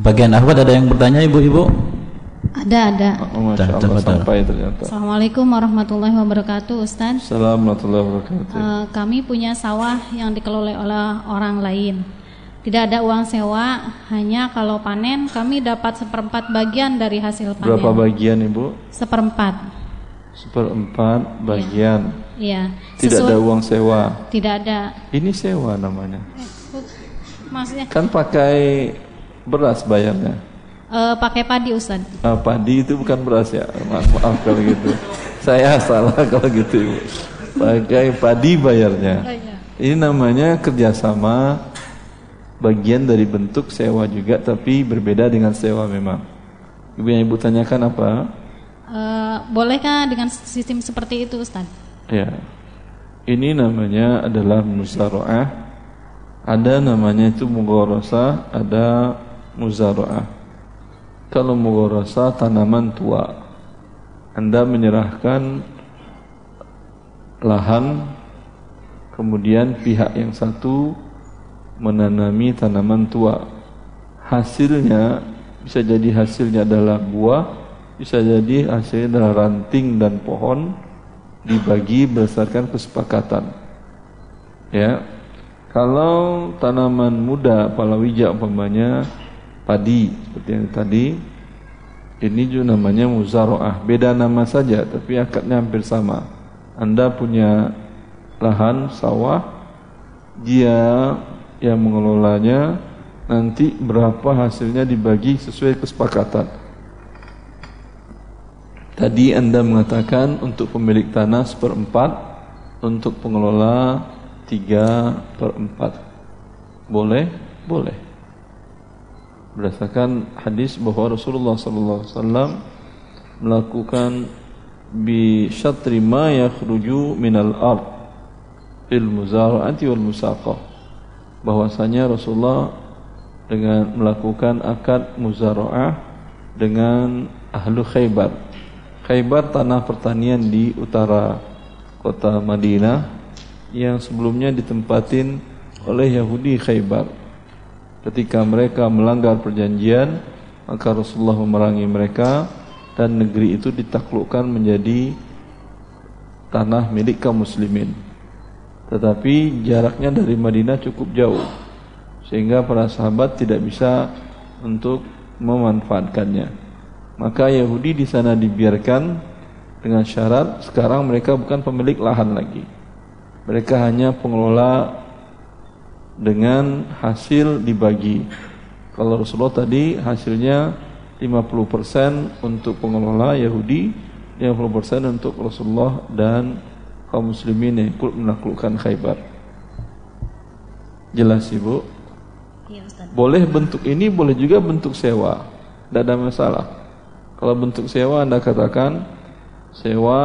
Bagian akhwat ada yang bertanya ibu-ibu? Ada, ada. Oh, Masya Allah, sampai ternyata. Assalamualaikum warahmatullahi wabarakatuh, Ustaz. Assalamualaikum warahmatullahi wabarakatuh. Uh, kami punya sawah yang dikelola oleh orang lain. Tidak ada uang sewa, hanya kalau panen kami dapat seperempat bagian dari hasil panen. Berapa bagian, Ibu? Seperempat. Seperempat bagian. Iya. Ya. Tidak ada uang sewa. Tidak ada. Ini sewa namanya. Eh, maksudnya? Kan pakai beras bayarnya. Uh, pakai padi Ustaz. Uh, padi itu bukan beras ya. Maaf, maaf kalau gitu. Saya salah kalau gitu Ibu. Pakai padi bayarnya. Oh, iya. Ini namanya kerjasama bagian dari bentuk sewa juga tapi berbeda dengan sewa memang. Ibu yang Ibu tanyakan apa? Uh, bolehkah dengan sistem seperti itu Ustaz? Ya. Ini namanya adalah muzaroah. Ada namanya itu mugorosa, ada muzaroah. Kalau mugharasa tanaman tua Anda menyerahkan lahan Kemudian pihak yang satu menanami tanaman tua. Hasilnya bisa jadi hasilnya adalah buah Bisa jadi hasilnya adalah ranting dan pohon Dibagi berdasarkan kesepakatan. Ya Kalau tanaman muda palawija umpamanya padi seperti yang tadi ini juga namanya muzaroah beda nama saja tapi akadnya hampir sama anda punya lahan sawah dia yang mengelolanya nanti berapa hasilnya dibagi sesuai kesepakatan. Tadi Anda mengatakan untuk pemilik tanah seperempat, untuk pengelola tiga perempat. Boleh? Boleh. Berdasarkan hadis bahwa Rasulullah SAW melakukan bi syatri ma yakhruju minal ard fil muzara'ati wal musaqah bahwasanya Rasulullah dengan melakukan akad muzara'ah dengan ahlu Khaybar. Khaybar tanah pertanian di utara kota Madinah yang sebelumnya ditempatin oleh Yahudi Khaybar ketika mereka melanggar perjanjian maka Rasulullah memerangi mereka dan negeri itu ditaklukkan menjadi tanah milik kaum muslimin. Tetapi jaraknya dari Madinah cukup jauh sehingga para sahabat tidak bisa untuk memanfaatkannya. Maka Yahudi di sana dibiarkan dengan syarat sekarang mereka bukan pemilik lahan lagi. Mereka hanya pengelola dengan hasil dibagi. Kalau Rasulullah tadi hasilnya 50% untuk pengelola Yahudi, 50% untuk Rasulullah dan kaum muslimin yang ikut menaklukkan Khaybar. Jelas Ibu? Iya, Boleh bentuk ini, boleh juga bentuk sewa. Tidak ada masalah. Kalau bentuk sewa Anda katakan sewa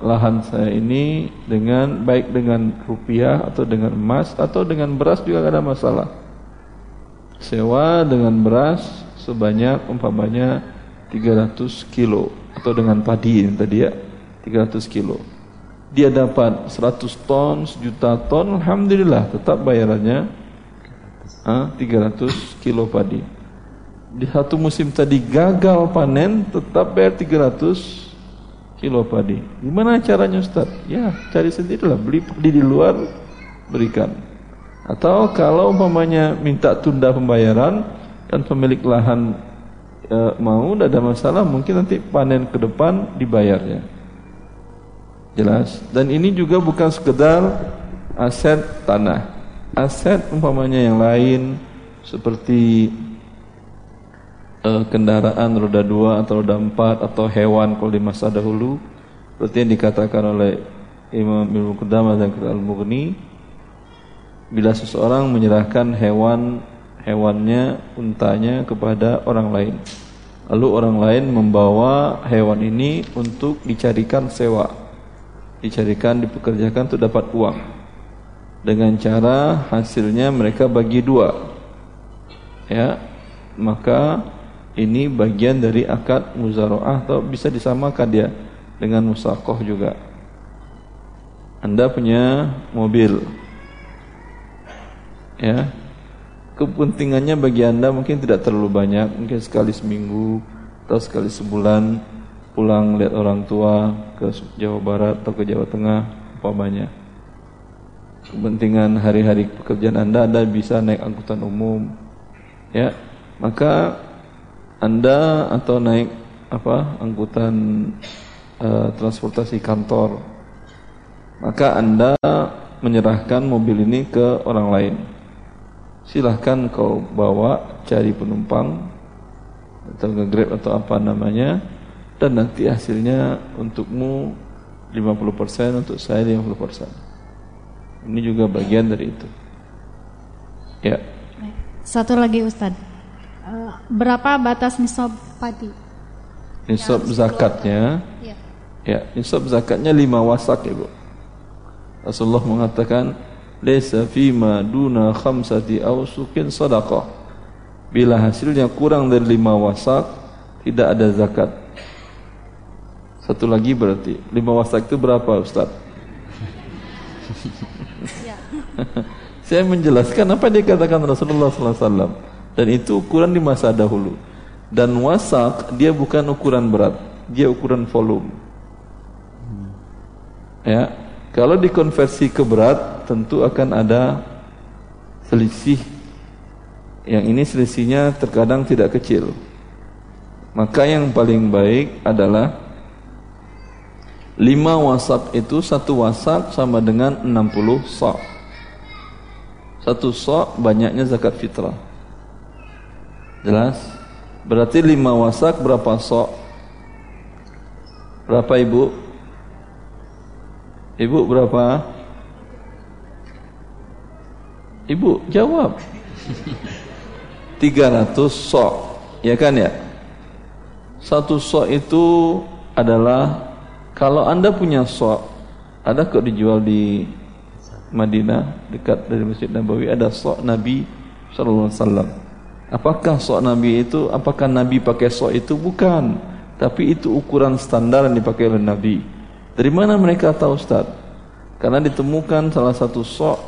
lahan saya ini dengan baik dengan rupiah atau dengan emas atau dengan beras juga tidak ada masalah. Sewa dengan beras sebanyak umpamanya 300 kilo atau dengan padi ini tadi ya 300 kilo dia dapat 100 ton, sejuta ton Alhamdulillah tetap bayarannya ah, 300 kilo padi di satu musim tadi gagal panen tetap bayar 300 kilo padi gimana caranya Ustaz? ya cari sendirilah. Beli padi di luar berikan. Atau kalau umpamanya minta tunda pembayaran dan pemilik lahan e, mau tidak ada masalah mungkin nanti panen ke depan dibayarnya. Jelas? Dan ini juga bukan sekedar aset tanah. Aset umpamanya yang lain seperti e, kendaraan roda dua atau roda empat atau hewan kalau di masa dahulu seperti yang dikatakan oleh Imam Ibnu Qudamah dan Al-Mughni bila seseorang menyerahkan hewan hewannya, untanya kepada orang lain. Lalu orang lain membawa hewan ini untuk dicarikan sewa. Dicarikan, dipekerjakan untuk dapat uang. Dengan cara hasilnya mereka bagi dua. Ya, maka ini bagian dari akad muzaroah atau bisa disamakan dia dengan musakoh juga. Anda punya mobil, ya. Kepentingannya bagi anda mungkin tidak terlalu banyak mungkin sekali seminggu atau sekali sebulan pulang lihat orang tua ke Jawa Barat atau ke Jawa Tengah umpamanya. Kepentingan hari-hari pekerjaan anda anda bisa naik angkutan umum. Ya maka anda atau naik apa angkutan uh, transportasi kantor maka anda menyerahkan mobil ini ke orang lain. Silahkan kau bawa cari penumpang atau nge-grab atau apa namanya dan nanti hasilnya untukmu 50% untuk saya 50% ini juga bagian dari itu. Ya. Satu lagi Ustaz eh, berapa batas nisab padi? Nisab zakatnya. ya. ya nisab zakatnya lima wasak ya Bu Rasulullah mengatakan laysa fima duna khamsati awsukin sadaqah. Bila hasilnya kurang dari lima wasak tidak ada zakat. Satu lagi berarti lima wasak itu berapa Ustaz? *laughs* Ya. *laughs* saya menjelaskan apa yang dikatakan Rasulullah SAW dan itu ukuran di masa dahulu dan wasak dia bukan ukuran berat dia ukuran volume ya kalau dikonversi ke berat tentu akan ada selisih. Yang ini selisihnya terkadang tidak kecil. Maka yang paling baik adalah lima wasak itu satu wasak sama dengan 60 sok. Satu sok banyaknya zakat fitrah. Jelas? Berarti lima wasak berapa sok? Berapa ibu? Ibu berapa? Ibu jawab. 300 sok. Ya kan ya? Satu sok itu adalah kalau Anda punya sok, ada kok dijual di Madinah dekat dari Masjid Nabawi ada sok Nabi sallallahu alaihi wasallam. Apakah sok Nabi itu apakah Nabi pakai sok itu bukan, tapi itu ukuran standar yang dipakai oleh Nabi. Dari mana mereka tahu Ustaz? Karena ditemukan salah satu sok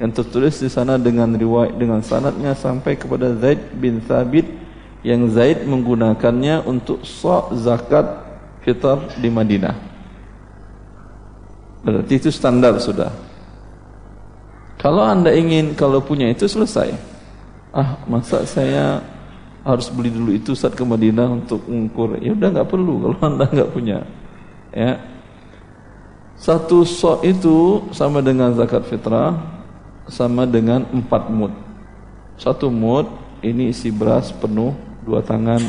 yang tertulis di sana dengan riwayat dengan sanadnya sampai kepada Zaid bin Thabit yang Zaid menggunakannya untuk sok zakat fitar di Madinah. Berarti itu standar sudah. Kalau anda ingin kalau punya itu selesai. Ah masa saya harus beli dulu itu saat ke Madinah untuk mengukur. Ya udah nggak perlu kalau *laughs* anda nggak punya. Ya. Satu sok itu sama dengan zakat fitrah sama dengan empat mud. Satu mud ini isi beras penuh dua tangan.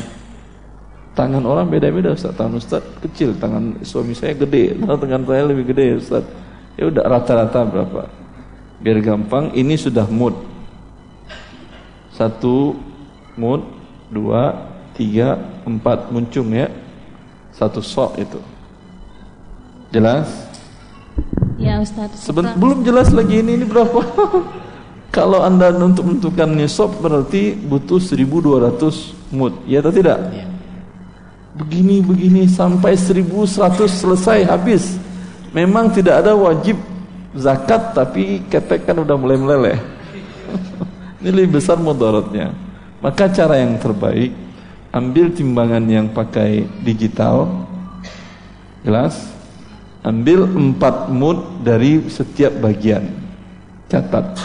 Tangan orang beda-beda Ustaz. Tangan Ustaz kecil, tangan suami saya gede, *laughs* tangan saya lebih gede Ustaz. Ya udah rata-rata berapa? biar gampang ini sudah mood satu mood dua tiga empat muncung ya. Satu sok itu. Jelas? Ya Ustaz Seben belum jelas lagi ini ini berapa? *laughs* Kalau anda untuk menentukan nisab berarti butuh 1200 mood ya atau tidak? Ya. begini begini sampai 1100 selesai habis. Memang tidak ada wajib zakat tapi ketek kan udah mulai meleleh *laughs* ini lebih besar mudaratnya. Maka cara yang terbaik ambil timbangan yang pakai digital jelas. Ambil empat mood dari setiap bagian. Catat.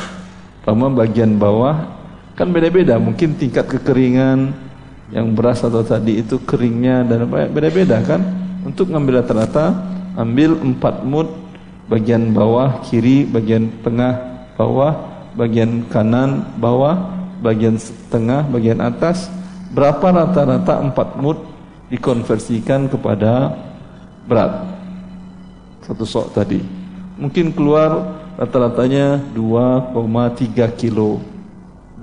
Pertama bagian bawah. Kan beda-beda mungkin tingkat kekeringan yang beras atau tadi itu keringnya dan beda-beda kan? Untuk ngambil rata-rata ambil empat mood. Bagian bawah kiri, bagian tengah bawah, bagian kanan bawah, bagian tengah, bagian atas. Berapa rata-rata empat mud dikonversikan kepada berat? Satu sok tadi. Mungkin keluar rata-ratanya 2,3 kilo,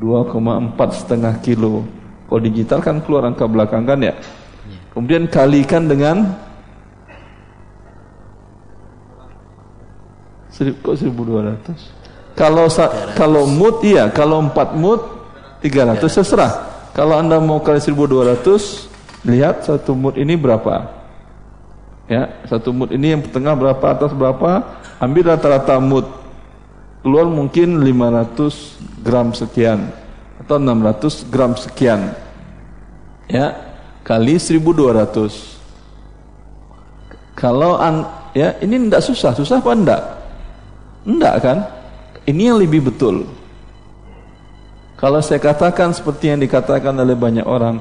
2,4 setengah kilo. Kalau digital kan keluar angka belakang kan ya. Kemudian kalikan dengan kok 1200 kalau kalau mood iya. Kalau 4 mood 300 seserah kalau anda mau kali 1200 lihat satu mood ini berapa. Ya satu mood ini yang tengah berapa atas berapa ambil rata-rata mood. Keluar mungkin 500 gram sekian atau 600 gram sekian. Ya kali 1200 kalau an, ya ini tidak susah. Susah apa enggak? Enggak kan? Ini yang lebih betul. Kalau saya katakan seperti yang dikatakan oleh banyak orang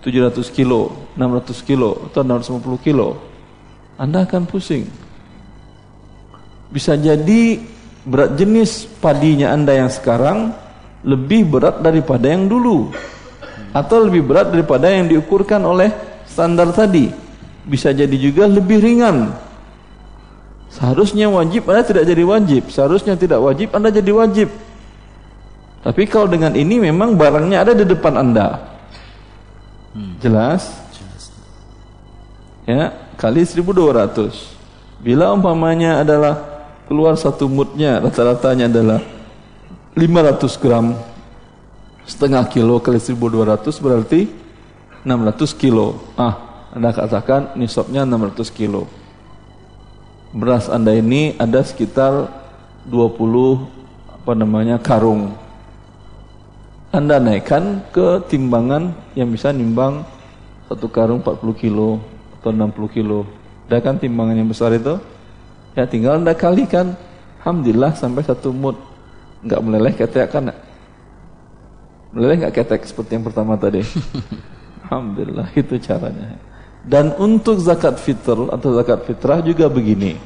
700 kilo, 600 kilo, atau 650 kilo Anda akan pusing. Bisa jadi berat jenis padinya Anda yang sekarang Lebih berat daripada yang dulu Atau lebih berat daripada yang diukurkan oleh standar tadi. Bisa jadi juga lebih ringan Seharusnya wajib Anda tidak jadi wajib. Seharusnya tidak wajib Anda jadi wajib. Tapi kalau dengan ini memang barangnya ada di depan Anda. Hmm. Jelas? Ya, kali 1200 Bila umpamanya adalah Keluar satu mutnya Rata-ratanya adalah 500 gram Setengah kilo kali 1200 berarti 600 kilo. Ah, Anda katakan nisabnya 600 kilo beras Anda ini ada sekitar 20 apa namanya karung. Anda naikkan ke timbangan yang bisa nimbang satu karung 40 kilo atau 60 kilo. Ada kan timbangan yang besar itu? Ya tinggal Anda kalikan. Alhamdulillah sampai satu mut. Enggak meleleh ketek kan? Meleleh enggak ketek seperti yang pertama tadi? *laughs* Alhamdulillah itu caranya. Dan untuk zakat fitr atau zakat fitrah juga begini.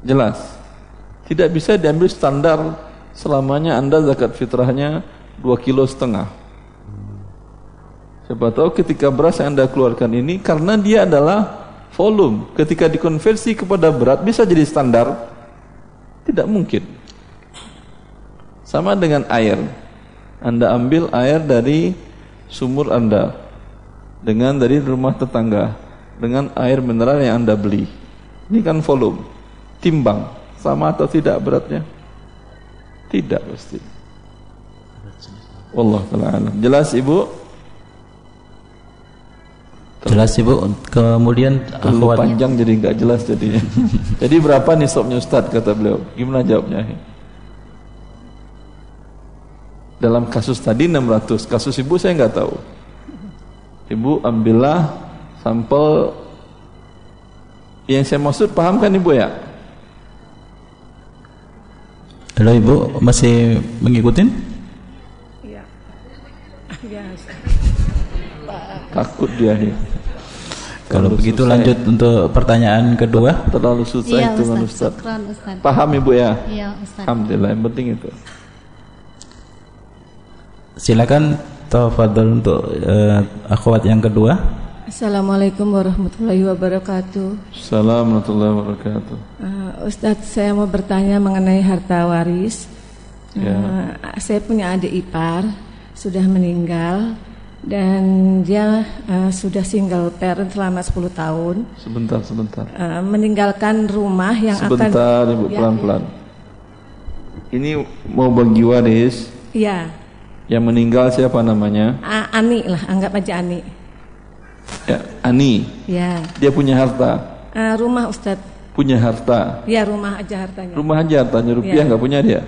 Jelas. Tidak bisa diambil standar selamanya Anda zakat fitrahnya 2 kilo setengah. Siapa tahu ketika beras yang Anda keluarkan ini karena dia adalah volume. Ketika dikonversi kepada berat bisa jadi standar? Tidak mungkin. Sama dengan air. Anda ambil air dari sumur Anda dengan dari rumah tetangga dengan air mineral yang Anda beli. Ini kan volume. Timbang sama atau tidak beratnya? Tidak pasti. Wallah taala Jelas Ibu? Jelas Ibu. Kemudian Terlalu panjang jadi nggak jelas jadinya. *laughs* jadi berapa nih sopnya Ustaz kata beliau? Gimana jawabnya? Dalam kasus tadi 600, kasus ibu saya nggak tahu. Ibu ambillah sampel yang saya maksud paham kan ibu ya? Halo ibu masih mengikutin? Iya. Iya. Takut dia nih. Kalau begitu susah lanjut ya. untuk pertanyaan kedua. Terlalu susah iya, itu Ustaz. Ustaz. Syukran, Ustaz. Paham Ibu ya? Iya, Ustaz. Alhamdulillah, yang penting itu. Silakan tafadhol untuk uh, akhwat yang kedua. Assalamualaikum warahmatullahi wabarakatuh. Assalamualaikum warahmatullahi wabarakatuh. Uh, Ustadz, saya mau bertanya mengenai harta waris. Ya. Uh, saya punya adik ipar, sudah meninggal dan dia uh, sudah single parent selama 10 tahun. Sebentar, sebentar. Uh, meninggalkan rumah yang sebentar, akan Sebentar, Ibu, ya, pelan-pelan. Ya. Ini mau bagi waris? Iya. Yang meninggal siapa namanya? A Ani lah, anggap aja Ani. Ya, Ani. Ya. Dia punya harta. Uh, rumah Ustadz. Punya harta. Ya, rumah aja hartanya. Rumah aja hartanya, rupiah ya. nggak ya. punya dia?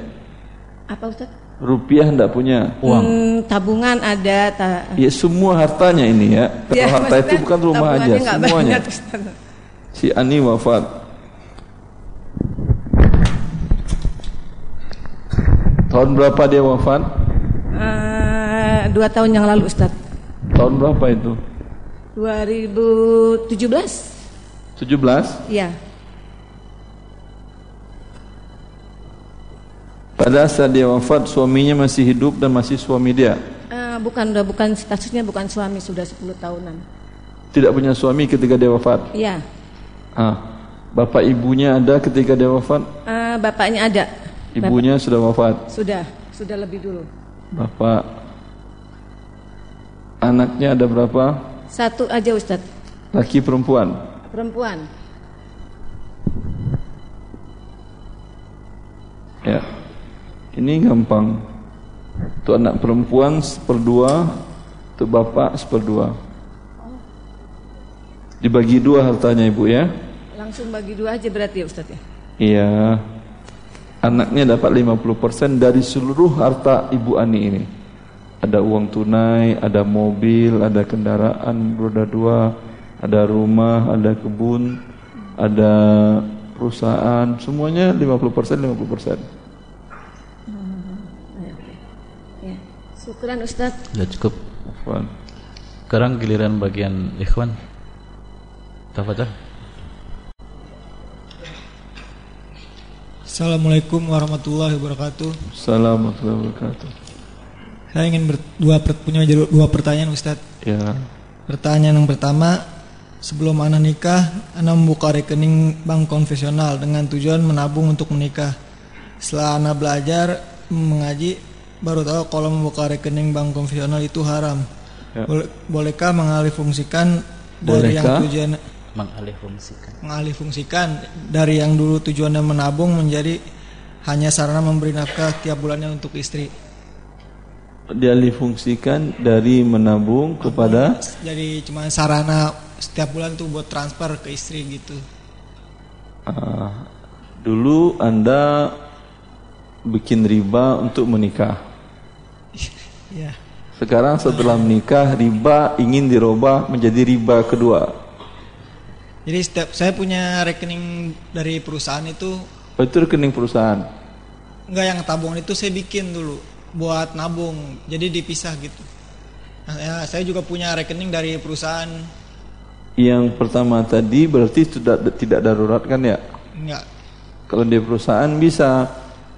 Apa Ustadz? rupiah tidak punya uang. Hmm, tabungan ada. Ta ya semua hartanya ini ya. Kalau ya, harta itu bukan rumah aja, semuanya. Banyak, si Ani wafat. Tahun berapa dia wafat? Uh, dua tahun yang lalu Ustaz. Tahun berapa itu? 2017. 17? Iya. Pada saat dia wafat suaminya masih hidup dan masih suami dia. Uh, bukan udah bukan statusnya bukan suami sudah 10 tahunan. Tidak punya suami ketika dia wafat. Iya. Ah, bapak ibunya ada ketika dia wafat? Uh, bapaknya ada. Ibunya bapak. sudah wafat. Sudah, sudah lebih dulu. Bapak anaknya ada berapa? Satu aja Ustadz. Laki perempuan? Perempuan. Ya. Ini gampang. Untuk anak perempuan seperdua, untuk bapak seperdua. Dibagi dua hartanya ibu ya? Langsung bagi dua aja berarti ya Ustaz ya? Iya. Anaknya dapat 50% dari seluruh harta ibu Ani ini. Ada uang tunai, ada mobil, ada kendaraan roda dua, ada rumah, ada kebun, ada perusahaan, semuanya 50% 50%. Syukuran Ustaz. Ya cukup. Afwan. Sekarang giliran bagian ikhwan. Tafadhol. Assalamualaikum warahmatullahi wabarakatuh. Assalamualaikum warahmatullahi wabarakatuh. Saya ingin ber, dua punya dua pertanyaan Ustadz. Ya. Pertanyaan yang pertama, sebelum anak nikah, anak membuka rekening bank konvensional dengan tujuan menabung untuk menikah. Setelah anak belajar mengaji, baru tahu kalau membuka rekening bank konvensional itu haram. Ya. Boleh, bolehkah mengalihfungsikan dari yang tujuan mengalihfungsikan mengalihfungsikan dari yang dulu tujuannya menabung menjadi hanya sarana memberi nafkah tiap bulannya untuk istri. Dialihfungsikan dari menabung kepada jadi cuma sarana setiap bulan tuh buat transfer ke istri gitu. Uh, dulu Anda bikin riba untuk menikah *laughs* Ya. Sekarang setelah menikah riba ingin dirubah menjadi riba kedua. Jadi setiap saya punya rekening dari perusahaan itu. Oh, itu rekening perusahaan. Enggak yang tabungan itu saya bikin dulu buat nabung. Jadi dipisah gitu. Nah, ya, saya juga punya rekening dari perusahaan. Yang pertama tadi berarti sudah tidak darurat kan ya? Enggak. Kalau di perusahaan bisa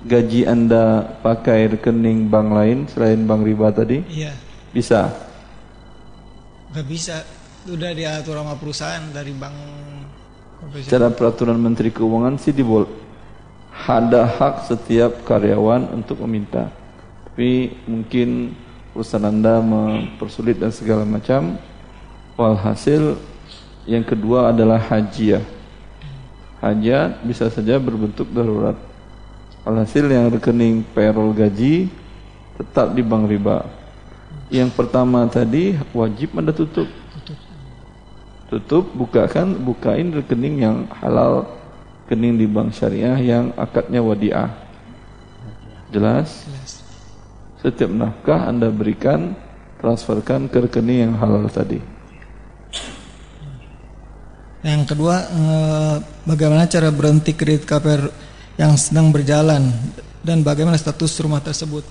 gaji Anda pakai rekening bank lain selain bank riba tadi? Iya. Bisa. Gak bisa, udah diatur sama perusahaan dari bank konvensional. Cara peraturan Menteri Keuangan sih dibol ada hak setiap karyawan untuk meminta. Tapi mungkin perusahaan Anda mempersulit dan segala macam. Walhasil yang kedua adalah hajiah. Hajat bisa saja berbentuk darurat. Alhasil yang rekening payroll gaji tetap di bank riba. Yang pertama tadi wajib Anda tutup. Tutup, bukakan, bukain rekening yang halal, rekening di bank syariah yang akadnya wadiah. Jelas? Setiap nafkah Anda berikan, transferkan ke rekening yang halal tadi. Yang kedua, eh, bagaimana cara berhenti kredit KPR yang sedang berjalan dan bagaimana status rumah tersebut?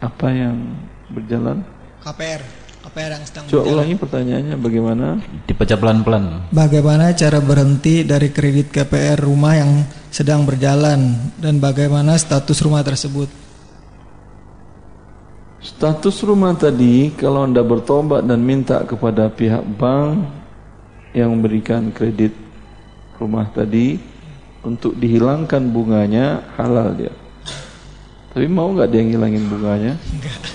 Apa yang berjalan? KPR, KPR yang sedang Coba ulangi pertanyaannya bagaimana? Dibaca pelan-pelan. Bagaimana cara berhenti dari kredit KPR rumah yang sedang berjalan dan bagaimana status rumah tersebut? Status rumah tadi kalau Anda bertobat dan minta kepada pihak bank yang memberikan kredit rumah tadi untuk dihilangkan bunganya halal dia. Tapi mau nggak dia ngilangin bunganya? Enggak.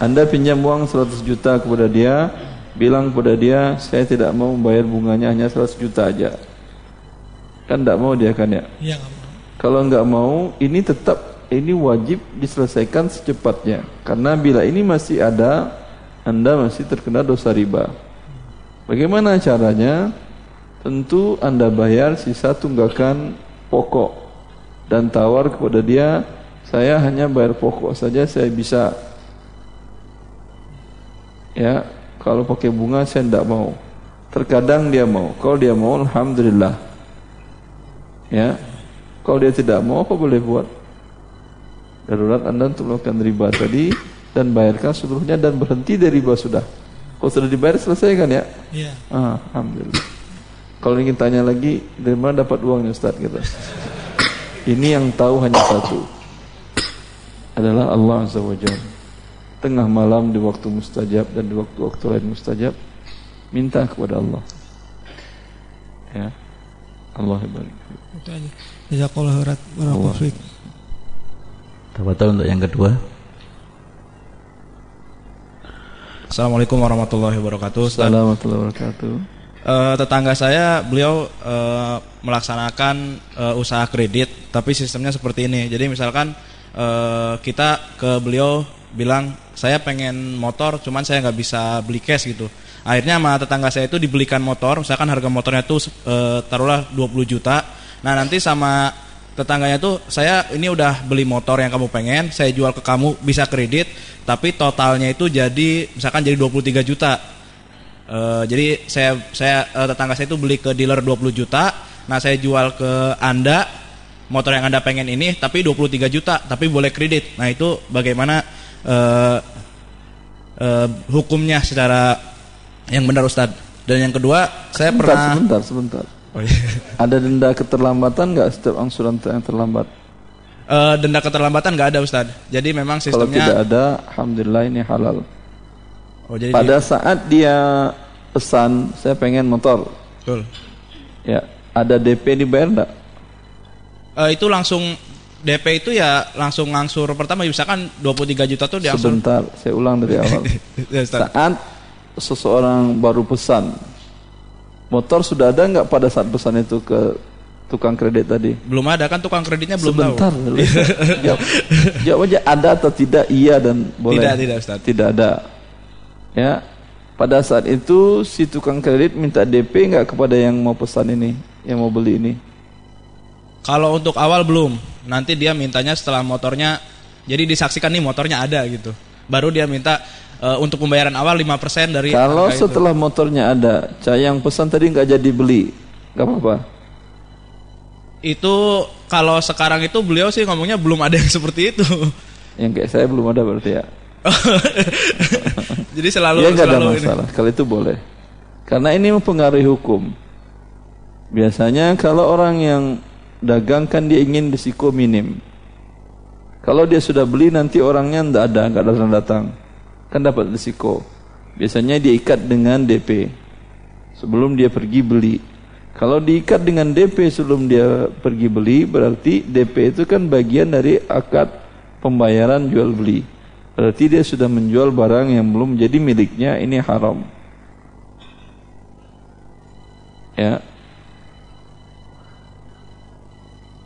Anda pinjam uang 100 juta kepada dia, bilang kepada dia, saya tidak mau membayar bunganya hanya 100 juta aja. Kan tidak mau dia kan ya? Iya Kalau nggak mau, ini tetap ini wajib diselesaikan secepatnya. Karena bila ini masih ada, Anda masih terkena dosa riba. Bagaimana caranya? Tentu Anda bayar sisa tunggakan pokok dan tawar kepada dia, saya hanya bayar pokok saja saya bisa ya kalau pakai bunga saya tidak mau. Terkadang dia mau. Kalau dia mau alhamdulillah. Ya. Kalau dia tidak mau apa boleh buat? Darurat anda untuk melakukan riba tadi dan bayarkan seluruhnya dan berhenti dari riba sudah. Kalau sudah dibayar selesai kan ya? Iya. Ah, alhamdulillah. Kalau ingin tanya lagi dari mana dapat uangnya Ustaz? Gitu. Ini yang tahu hanya satu. Adalah Allah Azza wa Jalla tengah malam di waktu mustajab dan di waktu-waktu lain mustajab minta kepada Allah. Ya. Allah barik itu aja jazakallahu barakallahu untuk yang kedua? Assalamualaikum warahmatullahi wabarakatuh Ustaz. Assalamualaikum warahmatullahi wabarakatuh. Uh, tetangga saya beliau uh, melaksanakan uh, usaha kredit tapi sistemnya seperti ini. Jadi misalkan uh, kita ke beliau bilang saya pengen motor cuman saya nggak bisa beli cash gitu. Akhirnya sama tetangga saya itu dibelikan motor misalkan harga motornya tuh e, taruhlah 20 juta. Nah nanti sama tetangganya tuh saya ini udah beli motor yang kamu pengen saya jual ke kamu bisa kredit tapi totalnya itu jadi misalkan jadi 23 juta. E, jadi saya saya e, tetangga saya itu beli ke dealer 20 juta. Nah saya jual ke anda motor yang anda pengen ini tapi 23 juta tapi boleh kredit. Nah itu bagaimana uh, uh, hukumnya secara yang benar Ustadz. Dan yang kedua, saya sebentar, pernah sebentar, sebentar. Oh, iya. Ada denda keterlambatan nggak setiap angsuran yang terlambat? Uh, denda keterlambatan nggak ada Ustadz. Jadi memang sistemnya. Kalau tidak ada, alhamdulillah ini halal. Oh, jadi Pada dia... saat dia pesan, saya pengen motor. Betul. Ya, ada DP dibayar enggak? Uh, itu langsung DP itu ya langsung ngangsur pertama misalkan 23 juta tuh diangsur. Sebentar, saya ulang dari *laughs* awal. ya, saat seseorang baru pesan motor sudah ada nggak pada saat pesan itu ke tukang kredit tadi? Belum ada kan tukang kreditnya belum Sebentar, *laughs* tahu. jawab, jawab aja ada atau tidak iya dan boleh. Tidak, tidak Ustaz. Tidak ada. Ya. Pada saat itu si tukang kredit minta DP nggak kepada yang mau pesan ini, yang mau beli ini? Kalau untuk awal belum. Nanti dia mintanya setelah motornya jadi disaksikan nih motornya ada gitu. Baru dia minta uh, untuk pembayaran awal 5% dari Kalau setelah itu. motornya ada, cah yang pesan tadi nggak jadi beli. nggak apa-apa. Itu kalau sekarang itu beliau sih ngomongnya belum ada yang *laughs* seperti itu. Yang kayak saya belum ada berarti ya. *laughs* Jadi selalu ya nggak ada masalah. Ini. Kalau itu boleh. Karena ini mempengaruhi hukum. Biasanya kalau orang yang dagang kan dia ingin risiko minim. Kalau dia sudah beli nanti orangnya tidak ada, nggak datang datang, kan dapat risiko. Biasanya diikat dengan DP sebelum dia pergi beli. Kalau diikat dengan DP sebelum dia pergi beli, berarti DP itu kan bagian dari akad pembayaran jual beli. Berarti dia sudah menjual barang yang belum jadi miliknya, ini haram. Ya.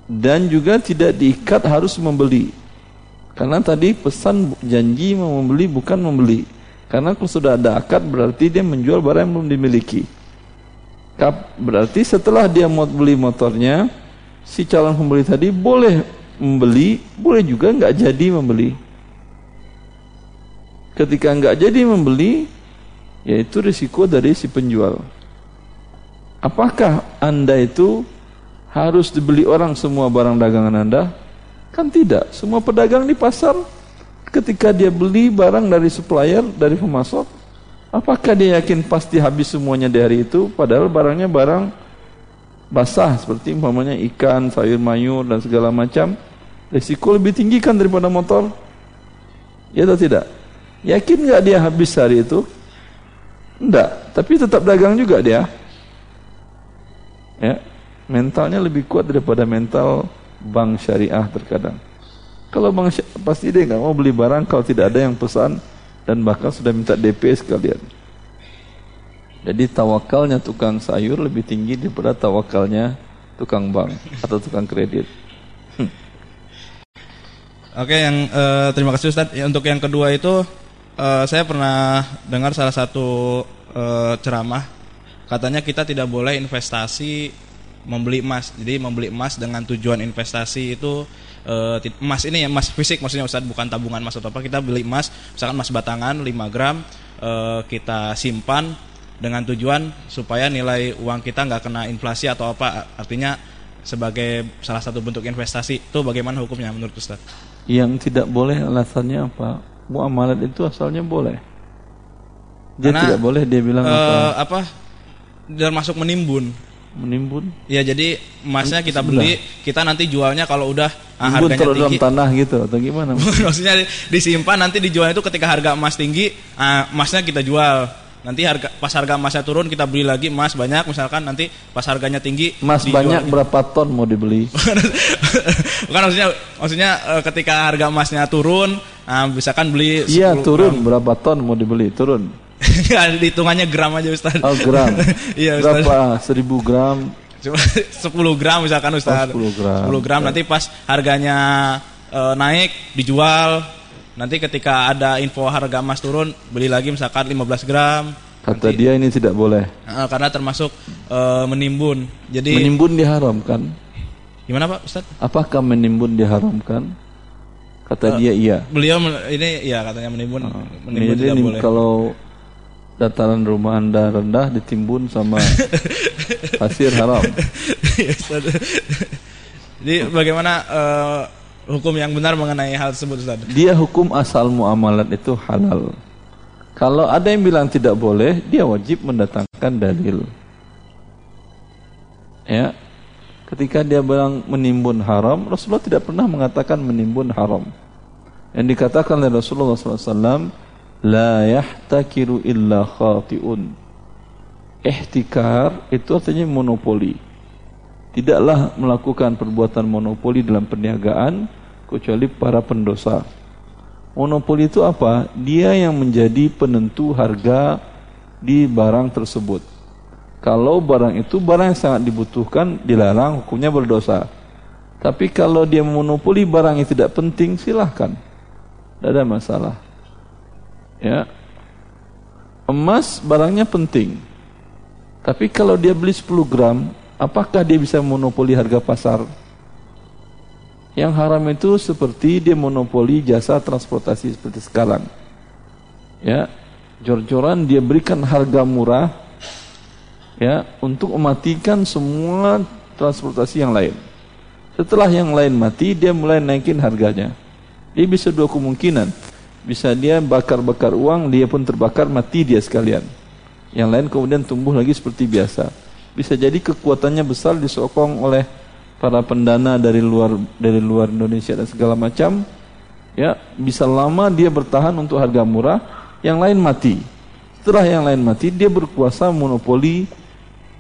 Dan juga tidak diikat harus membeli. Karena tadi pesan janji membeli bukan membeli. Karena kalau sudah ada akad berarti dia menjual barang yang belum dimiliki. Berarti setelah dia mau beli motornya, si calon pembeli tadi boleh membeli, boleh juga nggak jadi membeli. Ketika nggak jadi membeli, yaitu risiko dari si penjual. Apakah anda itu harus dibeli orang semua barang dagangan anda? Kan tidak. Semua pedagang di pasar ketika dia beli barang dari supplier, dari pemasok, Apakah dia yakin pasti habis semuanya di hari itu padahal barangnya barang basah seperti umpamanya ikan, sayur mayur dan segala macam. Risiko lebih tinggi kan daripada motor? Ya atau tidak? Yakin nggak dia habis hari itu? Enggak, tapi tetap dagang juga dia. Ya, mentalnya lebih kuat daripada mental bank syariah terkadang. Kalau bank pasti dia nggak mau beli barang kalau tidak ada yang pesan dan bahkan sudah minta DP sekalian. Jadi tawakalnya tukang sayur lebih tinggi daripada tawakalnya tukang bank atau tukang kredit. Hmm. Oke, yang uh, terima kasih Ustaz. Ya, untuk yang kedua itu uh, saya pernah dengar salah satu uh, ceramah katanya kita tidak boleh investasi membeli emas. Jadi membeli emas dengan tujuan investasi itu uh, emas ini ya emas fisik maksudnya Ustaz bukan tabungan emas atau apa kita beli emas misalkan emas batangan 5 gram uh, kita simpan dengan tujuan supaya nilai uang kita nggak kena inflasi atau apa artinya sebagai salah satu bentuk investasi itu bagaimana hukumnya menurut Ustaz? Yang tidak boleh alasannya apa? Muamalat itu asalnya boleh. Dia Karena, tidak boleh dia bilang uh, apa? Apa? Termasuk menimbun menimbun? Ya jadi emasnya kita beli, kita nanti jualnya kalau udah ah, harganya tinggi. dalam tanah gitu atau gimana? *laughs* Maksudnya disimpan nanti dijual itu ketika harga emas tinggi, ah, emasnya kita jual. Nanti harga pas harga emasnya turun kita beli lagi emas banyak misalkan nanti pas harganya tinggi emas banyak berapa ton mau dibeli? *laughs* Bukan maksudnya maksudnya eh, ketika harga emasnya turun, nah, misalkan beli Iya, turun gram. berapa ton mau dibeli? Turun. Hitungannya gram aja Ustaz. Oh, gram. *laughs* iya, Ustaz. Berapa? Seribu gram. Cuma *laughs* 10 gram misalkan Ustaz. Oh, 10 gram. 10 gram nanti pas harganya e, naik dijual. Nanti ketika ada info harga emas turun beli lagi misalkan 15 gram. Kata nanti, dia ini tidak boleh. Uh, karena termasuk e, menimbun. Jadi menimbun diharamkan. Gimana Pak Ustaz? Apakah menimbun diharamkan? Kata uh, dia iya. Beliau ini iya katanya menimbun. Uh, menimbun tidak boleh. Kalau dataran rumah anda rendah ditimbun sama *laughs* pasir haram. Jadi bagaimana uh, hukum yang benar mengenai hal tersebut Ustaz? Dia hukum asal muamalat itu halal. Kalau ada yang bilang tidak boleh, dia wajib mendatangkan dalil. Ya. Ketika dia bilang menimbun haram, Rasulullah tidak pernah mengatakan menimbun haram. Yang dikatakan oleh Rasulullah SAW, la yahtakiru illa khati'un. Ihtikar itu artinya monopoli. Tidaklah melakukan perbuatan monopoli dalam perniagaan kecuali para pendosa. Monopoli itu apa? Dia yang menjadi penentu harga di barang tersebut. Kalau barang itu barang yang sangat dibutuhkan, dilarang, hukumnya berdosa. Tapi kalau dia monopoli barang yang tidak penting, silahkan. Tidak ada masalah. Ya. Emas barangnya penting. Tapi kalau dia beli 10 gram, apakah dia bisa monopoli harga pasar? Yang haram itu seperti dia monopoli jasa transportasi seperti sekarang. Ya, jor-joran dia berikan harga murah ya untuk mematikan semua transportasi yang lain. Setelah yang lain mati, dia mulai naikin harganya. Dia bisa dua kemungkinan bisa dia bakar-bakar uang, dia pun terbakar, mati dia sekalian. Yang lain kemudian tumbuh lagi seperti biasa. Bisa jadi kekuatannya besar disokong oleh para pendana dari luar dari luar Indonesia dan segala macam. Ya, bisa lama dia bertahan untuk harga murah, yang lain mati. Setelah yang lain mati, dia berkuasa monopoli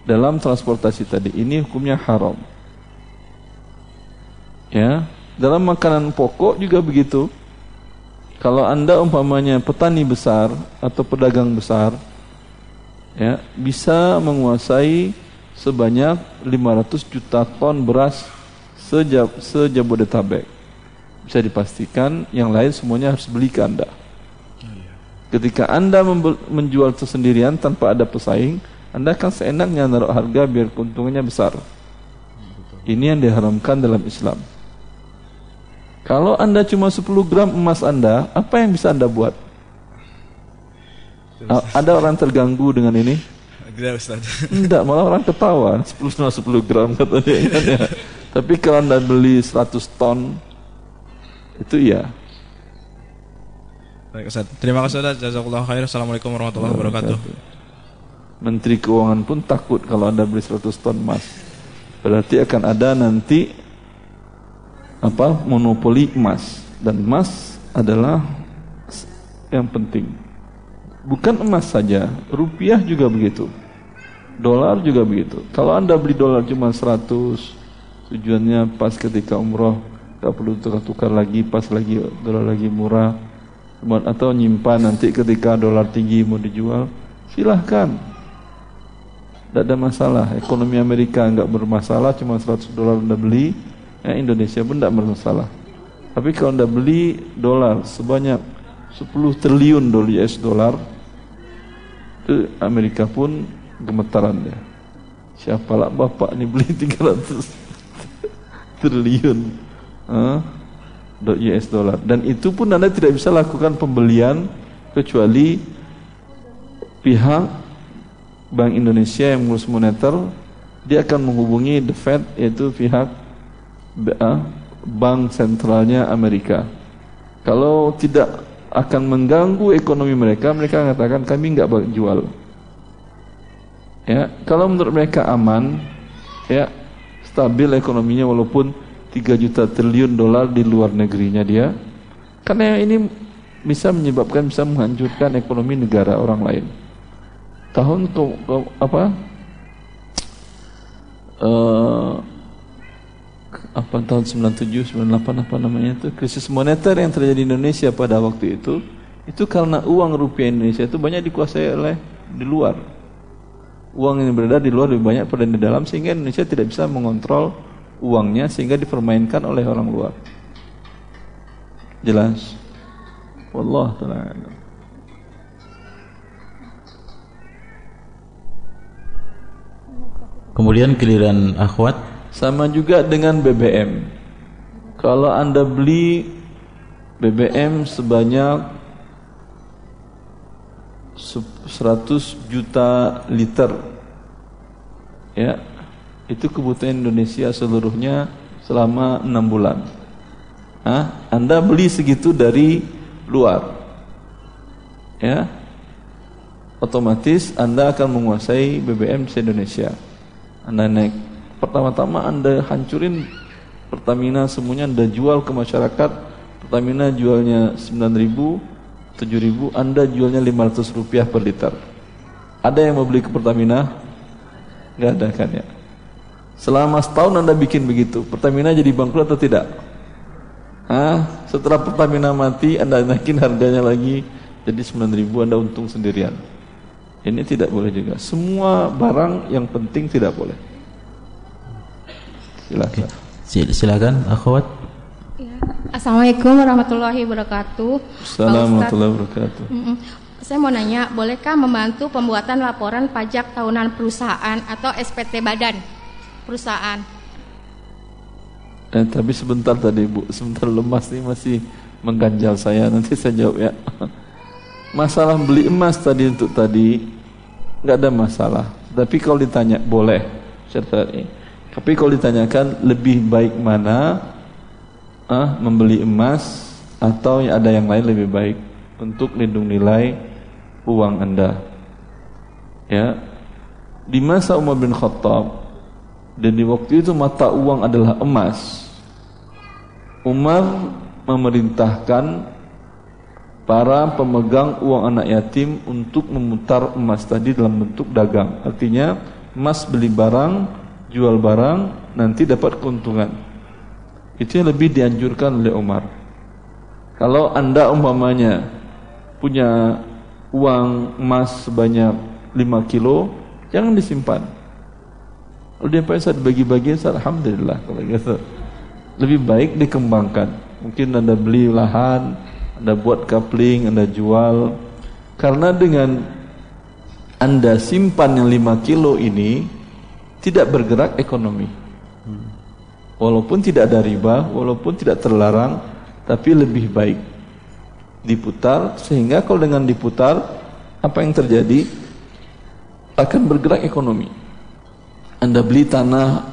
dalam transportasi tadi. Ini hukumnya haram. Ya, dalam makanan pokok juga begitu. Kalau Anda umpamanya petani besar atau pedagang besar, ya, bisa menguasai sebanyak 500 juta ton beras sejab, sejabodetabek. Bisa dipastikan yang lain semuanya harus beli ke Anda. Ketika Anda menjual sendirian tanpa ada pesaing, Anda akan seenaknya naruh harga biar keuntungannya besar. Ini yang diharamkan dalam Islam. Kalau Anda cuma 10 gram emas Anda, apa yang bisa Anda buat? Ada orang terganggu dengan ini? Tidak Ustaz. Tidak, malah orang ketawa. 10 10 gram katanya. Tapi kalau Anda beli 100 ton, itu iya. Baik Ustaz. Terima kasih Ustaz. Jazakallahu khair. Assalamualaikum warahmatullahi wabarakatuh. Menteri Keuangan pun takut kalau Anda beli 100 ton emas. Berarti akan ada nanti apa? monopoli emas dan emas adalah yang penting. Bukan emas saja, rupiah juga begitu. Dolar juga begitu. Kalau Anda beli dolar cuma 100 tujuannya pas ketika umroh tak perlu tukar-tukar lagi pas lagi dolar lagi murah atau nyimpan nanti ketika dolar tinggi mau dijual silahkan tidak ada masalah ekonomi Amerika nggak bermasalah cuma 100 dolar anda beli ya Indonesia pun tidak bermasalah. Tapi kalau anda beli dolar sebanyak 10 triliun dolar US dolar itu Amerika pun gemetaran ya siapalah bapak ini beli *laughs* 300 triliun huh? US dollar dan itu pun anda tidak bisa lakukan pembelian kecuali pihak Bank Indonesia yang mengurus moneter. Dia akan menghubungi the Fed yaitu pihak bank sentralnya Amerika. Kalau tidak akan mengganggu ekonomi mereka mereka mengatakan kami nggak jual. Ya kalau menurut mereka aman ya stabil ekonominya walaupun 3 juta triliun dolar di luar negerinya dia karena ini bisa menyebabkan bisa menghancurkan ekonomi negara orang lain. Tahun ke, ke apa? Uh, apa tahun 97 98 apa namanya itu krisis moneter yang terjadi di Indonesia pada waktu itu itu karena uang rupiah Indonesia itu banyak dikuasai oleh di luar uang yang beredar di luar lebih banyak pada di dalam sehingga Indonesia tidak bisa mengontrol uangnya sehingga dipermainkan oleh orang luar. Jelas? Wallah taala. Kemudian giliran akhwat sama juga dengan BBM. Kalau Anda beli BBM sebanyak 100 juta liter ya itu kebutuhan Indonesia seluruhnya selama enam bulan. Hah? Anda beli segitu dari luar, ya, otomatis Anda akan menguasai BBM se Indonesia. Anda naik pertama-tama Anda hancurin Pertamina semuanya Anda jual ke masyarakat. Pertamina jualnya 9.000, 7.000, Anda jualnya 500 rupiah per liter. Ada yang mau beli ke Pertamina? Gak ada kan ya? Selama setahun Anda bikin begitu, Pertamina jadi bangkrut atau tidak? Hah? Setelah Pertamina mati, Anda naikin harganya lagi jadi 9.000 Anda untung sendirian. Ini tidak boleh juga. Semua barang yang penting tidak boleh. Silakan. Silakan, akhwat. Ya. Assalamualaikum warahmatullahi wabarakatuh. Assalamualaikum warahmatullahi wabarakatuh. Saya mau nanya, bolehkah membantu pembuatan laporan pajak tahunan perusahaan atau SPT badan? perusahaan. Eh, tapi sebentar tadi Bu, sebentar lemas nih masih mengganjal saya. Nanti saya jawab ya. Masalah beli emas tadi untuk tadi nggak ada masalah. Tapi kalau ditanya boleh, ini. Tapi kalau ditanyakan lebih baik mana ah, membeli emas atau ada yang lain lebih baik untuk lindung nilai uang anda. Ya, di masa Umar bin Khattab dan di waktu itu mata uang adalah emas. Umar memerintahkan para pemegang uang anak yatim untuk memutar emas tadi dalam bentuk dagang. Artinya emas beli barang, jual barang, nanti dapat keuntungan. Itu yang lebih dianjurkan oleh Umar. Kalau anda umpamanya punya uang emas sebanyak 5 kilo, jangan disimpan. Kalau dia pada bagi-bagi, Alhamdulillah kalau gitu. Lebih baik dikembangkan. Mungkin anda beli lahan, anda buat coupling, Anda jual. Karena dengan Anda simpan yang 5 kilo ini tidak bergerak ekonomi. Walaupun tidak ada riba, walaupun tidak terlarang, tapi lebih baik diputar sehingga kalau dengan diputar apa yang terjadi akan bergerak ekonomi. Anda beli tanah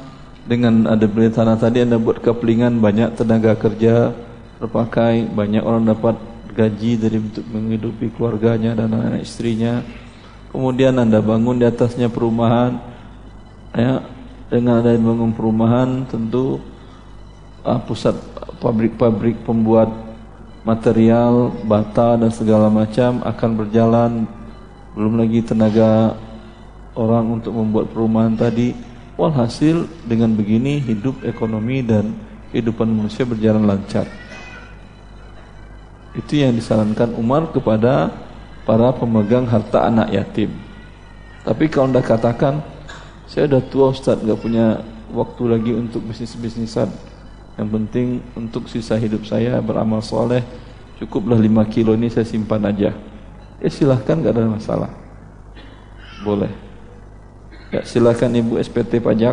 dengan ada beli tanah tadi Anda buat keplingan banyak tenaga kerja terpakai, banyak orang dapat gaji dari untuk menghidupi keluarganya dan anak istrinya. Kemudian anda bangun di atasnya perumahan, ya dengan ada bangun perumahan tentu uh, pusat pabrik-pabrik pembuat material bata dan segala macam akan berjalan. Belum lagi tenaga orang untuk membuat perumahan tadi. Walhasil dengan begini hidup ekonomi dan kehidupan manusia berjalan lancar. Itu yang disarankan Umar kepada para pemegang harta anak yatim. Tapi kalau anda katakan, saya sudah tua Ustaz, nggak punya waktu lagi untuk bisnis-bisnisan. Yang penting untuk sisa hidup saya beramal soleh, cukuplah 5 kilo ini saya simpan aja. Ya silahkan nggak ada masalah. Boleh. Ya silahkan Ibu SPT pajak.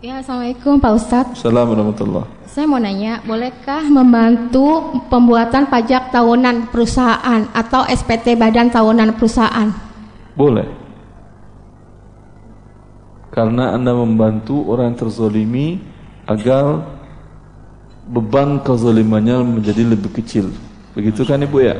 Ya, Assalamualaikum Pak Ustadz. Assalamualaikum warahmatullahi saya mau nanya, bolehkah membantu pembuatan pajak tahunan perusahaan atau SPT badan tahunan perusahaan? Boleh. Karena Anda membantu orang yang terzolimi agar beban kezolimannya menjadi lebih kecil. Begitu kan Ibu ya?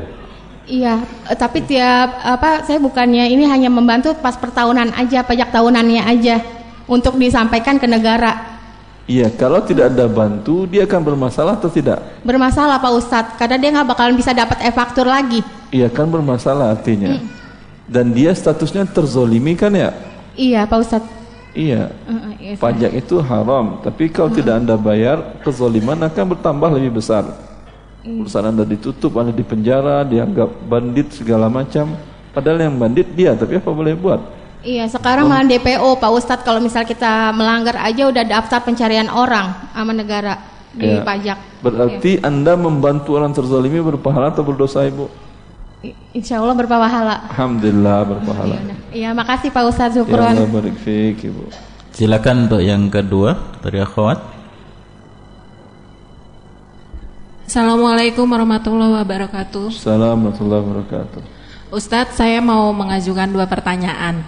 Iya, eh, tapi tiap apa saya bukannya ini hanya membantu pas pertahunan aja, pajak tahunannya aja untuk disampaikan ke negara. Iya, kalau tidak ada bantu, dia akan bermasalah atau tidak? Bermasalah Pak Ustadz, karena dia nggak bakalan bisa dapat e-faktur lagi. Iya, kan bermasalah artinya. Hmm. Dan dia statusnya terzolimi kan ya? Iya, Pak Ustadz. Iya. Uh, iya Pajak itu haram, tapi kalau uh. tidak anda bayar, kezoliman akan bertambah lebih besar. Uh. Perusahaan anda ditutup, anda dipenjara, dianggap bandit segala macam. Padahal yang bandit dia, tapi apa boleh buat? Iya, sekarang malah DPO Pak Ustadz kalau misal kita melanggar aja udah daftar pencarian orang sama negara di ya. pajak. Berarti ya. Anda membantu orang terzalimi berpahala atau berdosa Ibu? Insya Allah berpahala. Alhamdulillah berpahala. Iya, makasih Pak Ustadz Zukron. Ya barik fik, Ibu. Silakan untuk yang kedua dari akhwat. Assalamualaikum warahmatullahi wabarakatuh. Assalamualaikum warahmatullahi wabarakatuh. Ustadz, saya mau mengajukan dua pertanyaan.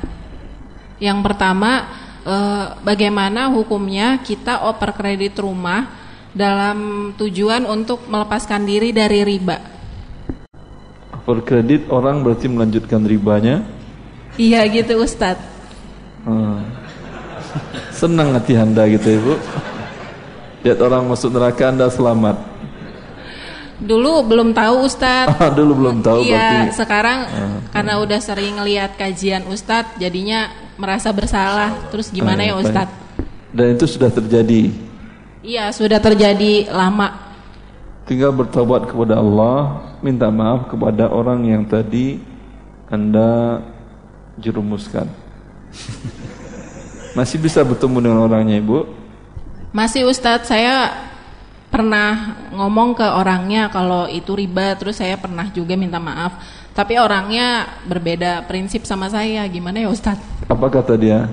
Yang pertama, eh, bagaimana hukumnya kita oper kredit rumah dalam tujuan untuk melepaskan diri dari riba? Oper kredit orang berarti melanjutkan ribanya? Iya gitu Ustadz. Hmm. Senang hati anda gitu ibu. Lihat orang masuk neraka anda selamat. Dulu belum tahu Ustadz. Ah, *laughs* dulu belum tahu. Iya, sekarang uh, karena udah sering lihat kajian Ustadz, jadinya merasa bersalah. Terus gimana uh, ya Ustadz? Dan itu sudah terjadi. Iya, sudah terjadi lama. Tinggal bertobat kepada Allah, minta maaf kepada orang yang tadi anda jerumuskan. *laughs* Masih bisa bertemu dengan orangnya Ibu? Masih Ustadz, saya pernah ngomong ke orangnya kalau itu riba terus saya pernah juga minta maaf. Tapi orangnya berbeda prinsip sama saya. Gimana ya Ustadz? Apa kata dia?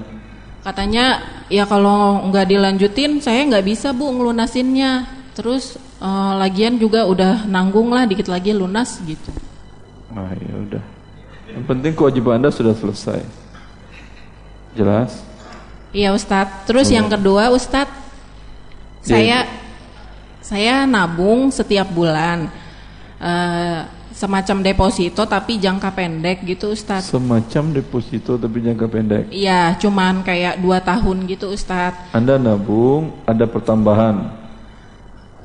Katanya ya kalau nggak dilanjutin saya nggak bisa bu ngelunasinnya. Terus uh, lagian juga udah nanggung lah dikit lagi lunas gitu ah ya udah yang penting kewajiban anda sudah selesai jelas iya Ustadz terus oh. yang kedua Ustadz saya saya nabung setiap bulan uh, semacam deposito tapi jangka pendek gitu Ustadz. Semacam deposito tapi jangka pendek. Iya, cuman kayak dua tahun gitu Ustadz. Anda nabung, ada pertambahan.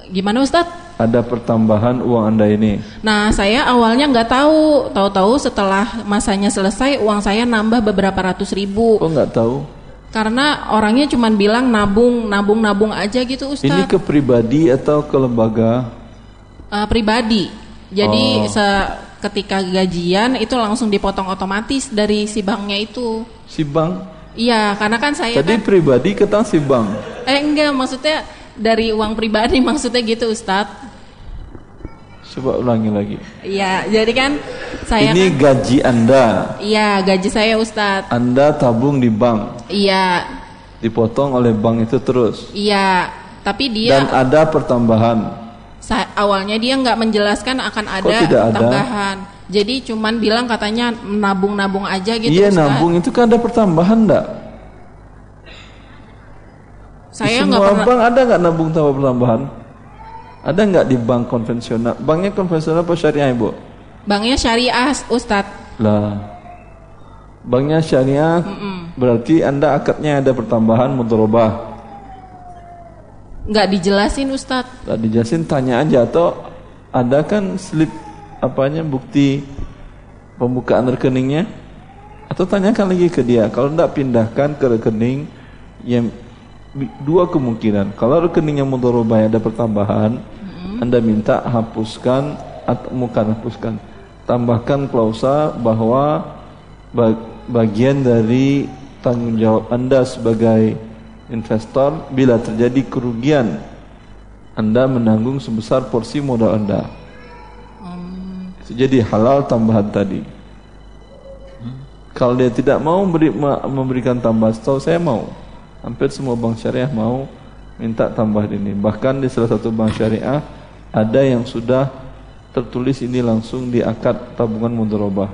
Gimana Ustadz? Ada pertambahan uang Anda ini. Nah, saya awalnya nggak tahu. Tahu-tahu setelah masanya selesai, uang saya nambah beberapa ratus ribu. Kok nggak tahu? Karena orangnya cuma bilang nabung, nabung, nabung aja gitu Ustadz. Ini ke pribadi atau ke lembaga? Uh, pribadi. Jadi Oh. se ketika gajian itu langsung dipotong otomatis dari si banknya itu. Si bank? Iya, karena kan saya Tadi kan pribadi ketang si bank. eh enggak maksudnya dari uang pribadi *laughs* maksudnya gitu Ustadz. Coba ulangi lagi. Iya, jadi kan saya ini kan gaji Anda. iya gaji saya Ustadz. Anda tabung di bank. Iya, Dipotong oleh bank itu terus. iya. Tapi dia Dan ada pertambahan. awalnya dia nggak menjelaskan akan ada tidak ada? tambahan. Jadi cuman bilang katanya nabung-nabung aja gitu iya nabung itu kan ada pertambahan enggak? Saya nggak semua pernah bank ada nggak nabung tambah pertambahan? Ada nggak di bank konvensional? Banknya konvensional apa syariah ibu? banknya syariah Ustadz. Lah, banknya syariah berarti anda akadnya ada pertambahan mudharabah. Nggak dijelasin Ustadz. Tak dijelasin tanya aja atau ada kan slip apanya bukti pembukaan rekeningnya atau tanyakan lagi ke dia kalau tidak pindahkan ke rekening yang dua kemungkinan kalau rekeningnya mudharabah ada pertambahan anda minta hapuskan atau bukan hapuskan tambahkan klausa bahwa ba- bagian dari tanggung jawab anda sebagai investor bila terjadi kerugian anda menanggung sebesar porsi modal Anda. Itu Jadi halal tambahan tadi. Kalau dia tidak mau memberi, ma- memberikan tambahan, setahu saya mau. Hampir semua bank syariah mau minta tambahan ini. Bahkan di salah satu bank syariah ada yang sudah tertulis ini langsung di akad tabungan mudharabah.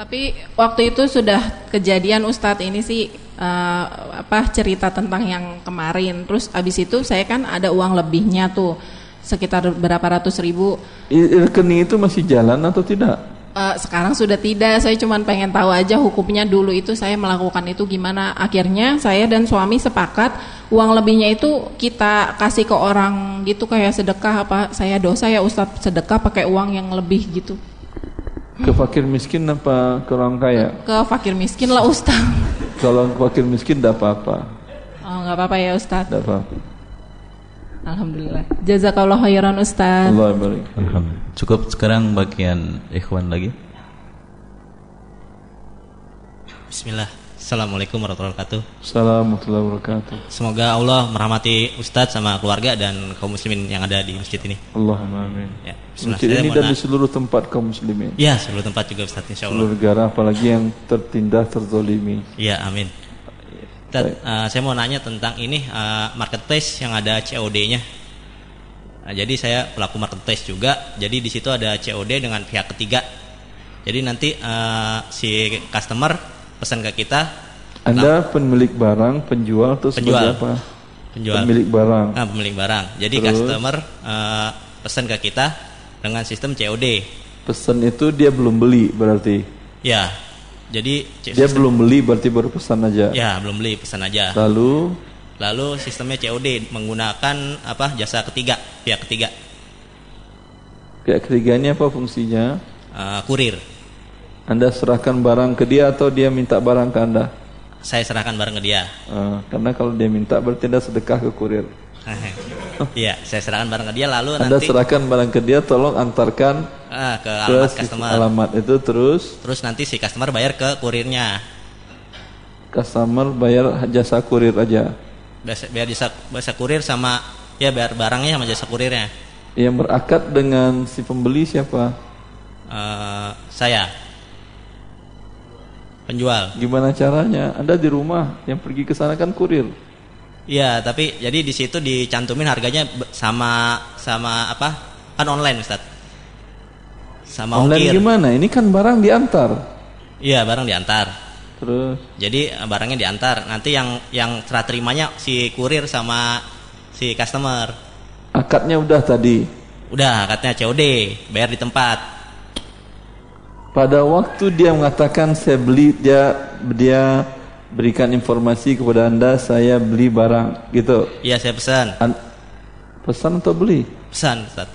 Tapi waktu itu sudah kejadian Ustadz ini sih eh, apa cerita tentang yang kemarin. Terus abis itu saya kan ada uang lebihnya tuh sekitar berapa ratus ribu. Rekening itu masih jalan atau tidak? Eh, sekarang sudah tidak. Saya cuma pengen tahu aja hukumnya dulu itu saya melakukan itu gimana. Akhirnya saya dan suami sepakat uang lebihnya itu kita kasih ke orang gitu kayak sedekah apa. Saya dosa ya Ustadz sedekah pakai uang yang lebih gitu. Ke fakir miskin apa ke orang kaya? Ke fakir miskin lah Ustadz. Kalau ke fakir miskin tidak apa-apa. Oh nggak apa-apa ya Ustadz. Tidak apa-apa. Alhamdulillah. Jazakallah khairan Ustaz. Allah barik. Alhamdulillah. Cukup sekarang bagian ikhwan lagi. Bismillah. Assalamualaikum warahmatullahi wabarakatuh. Assalamualaikum warahmatullahi wabarakatuh. Semoga Allah merahmati Ustadz sama keluarga dan kaum muslimin yang ada di masjid ini. Allahumma amin. Ya, bismillah. Masjid Saya ini dan di seluruh tempat kaum muslimin. Ya, seluruh tempat juga Ustadz insya Seluruh Allah. negara apalagi yang tertindas terzolimi. Iya, amin. Eh, saya mau nanya tentang ini eh, marketplace yang ada COD-nya. Nah, jadi saya pelaku marketplace juga. Jadi di situ ada COD dengan pihak ketiga. Jadi nanti eh, si customer pesan ke kita. Anda pemilik barang, penjual atau Penjual. apa? Penjual. Pemilik barang. Nah, pemilik barang. Jadi Terus? customer eh, pesan ke kita dengan sistem COD. Pesan itu dia belum beli berarti. Ya. Jadi Dia sistem- belum beli berarti baru pesan aja. Ya, belum beli pesan aja. Lalu Lalu sistemnya COD menggunakan apa jasa ketiga, pihak ketiga, pihak ketiga ini apa fungsinya? eh, kurir. Anda serahkan barang ke dia atau dia minta barang ke Anda? Saya serahkan barang ke dia. Eh, karena kalau dia minta berarti Anda sedekah ke kurir. *laughs* Iya, saya serahkan barang ke dia lalu Anda nanti serahkan barang ke dia, tolong antarkan ah, ke ke alamat customer. alamat itu terus Terus nanti si customer bayar ke kurirnya. customer bayar jasa kurir aja. Biasa- Biar jasa, jasa kurir sama ya biar barangnya sama jasa kurirnya. Yang berakad dengan si pembeli siapa? Eh, saya penjual. Gimana caranya? Anda di rumah, yang pergi ke sana kan kurir. Iya, tapi jadi di situ dicantumin harganya sama sama apa? Kan online, Ustaz. Sama Online ongkir. gimana? Ini kan barang diantar. Iya, barang diantar. Terus Jadi eh, barangnya diantar. Nanti yang yang serah terimanya si kurir sama si customer. akadnya udah tadi. Udah, katanya COD, bayar di tempat. Pada waktu dia mengatakan saya beli dia dia berikan informasi kepada anda saya beli barang gitu. Iya saya pesan. An pesan atau beli? Pesan Ustaz.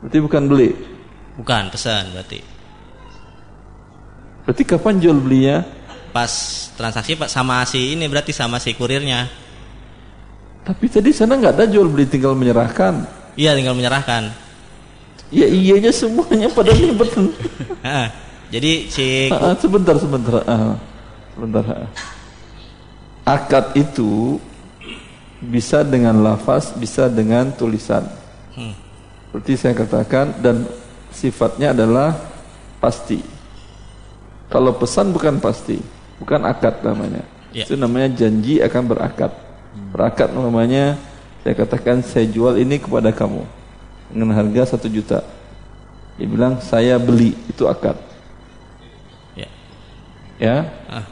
Berarti bukan beli. Bukan pesan berarti. Berarti kapan jual belinya? Pas transaksi pak sama si ini berarti sama si kurirnya. Tapi tadi sana nggak ada jual beli tinggal menyerahkan. Iya tinggal menyerahkan. Ya iyanya semuanya pada. Ah, *laughs* Jadi si Ah, sebentar sebentar. Ah, sebentar. ah. Akad itu bisa dengan lafaz, bisa dengan tulisan. Hmm. Seperti saya katakan dan sifatnya adalah pasti. Kalau pesan bukan pasti, bukan akad namanya. Ya. Itu namanya janji akan berakad. Berakad namanya saya katakan saya jual ini kepada kamu dengan harga satu juta. Dia bilang saya beli itu akad. Ya. Ya. Ah.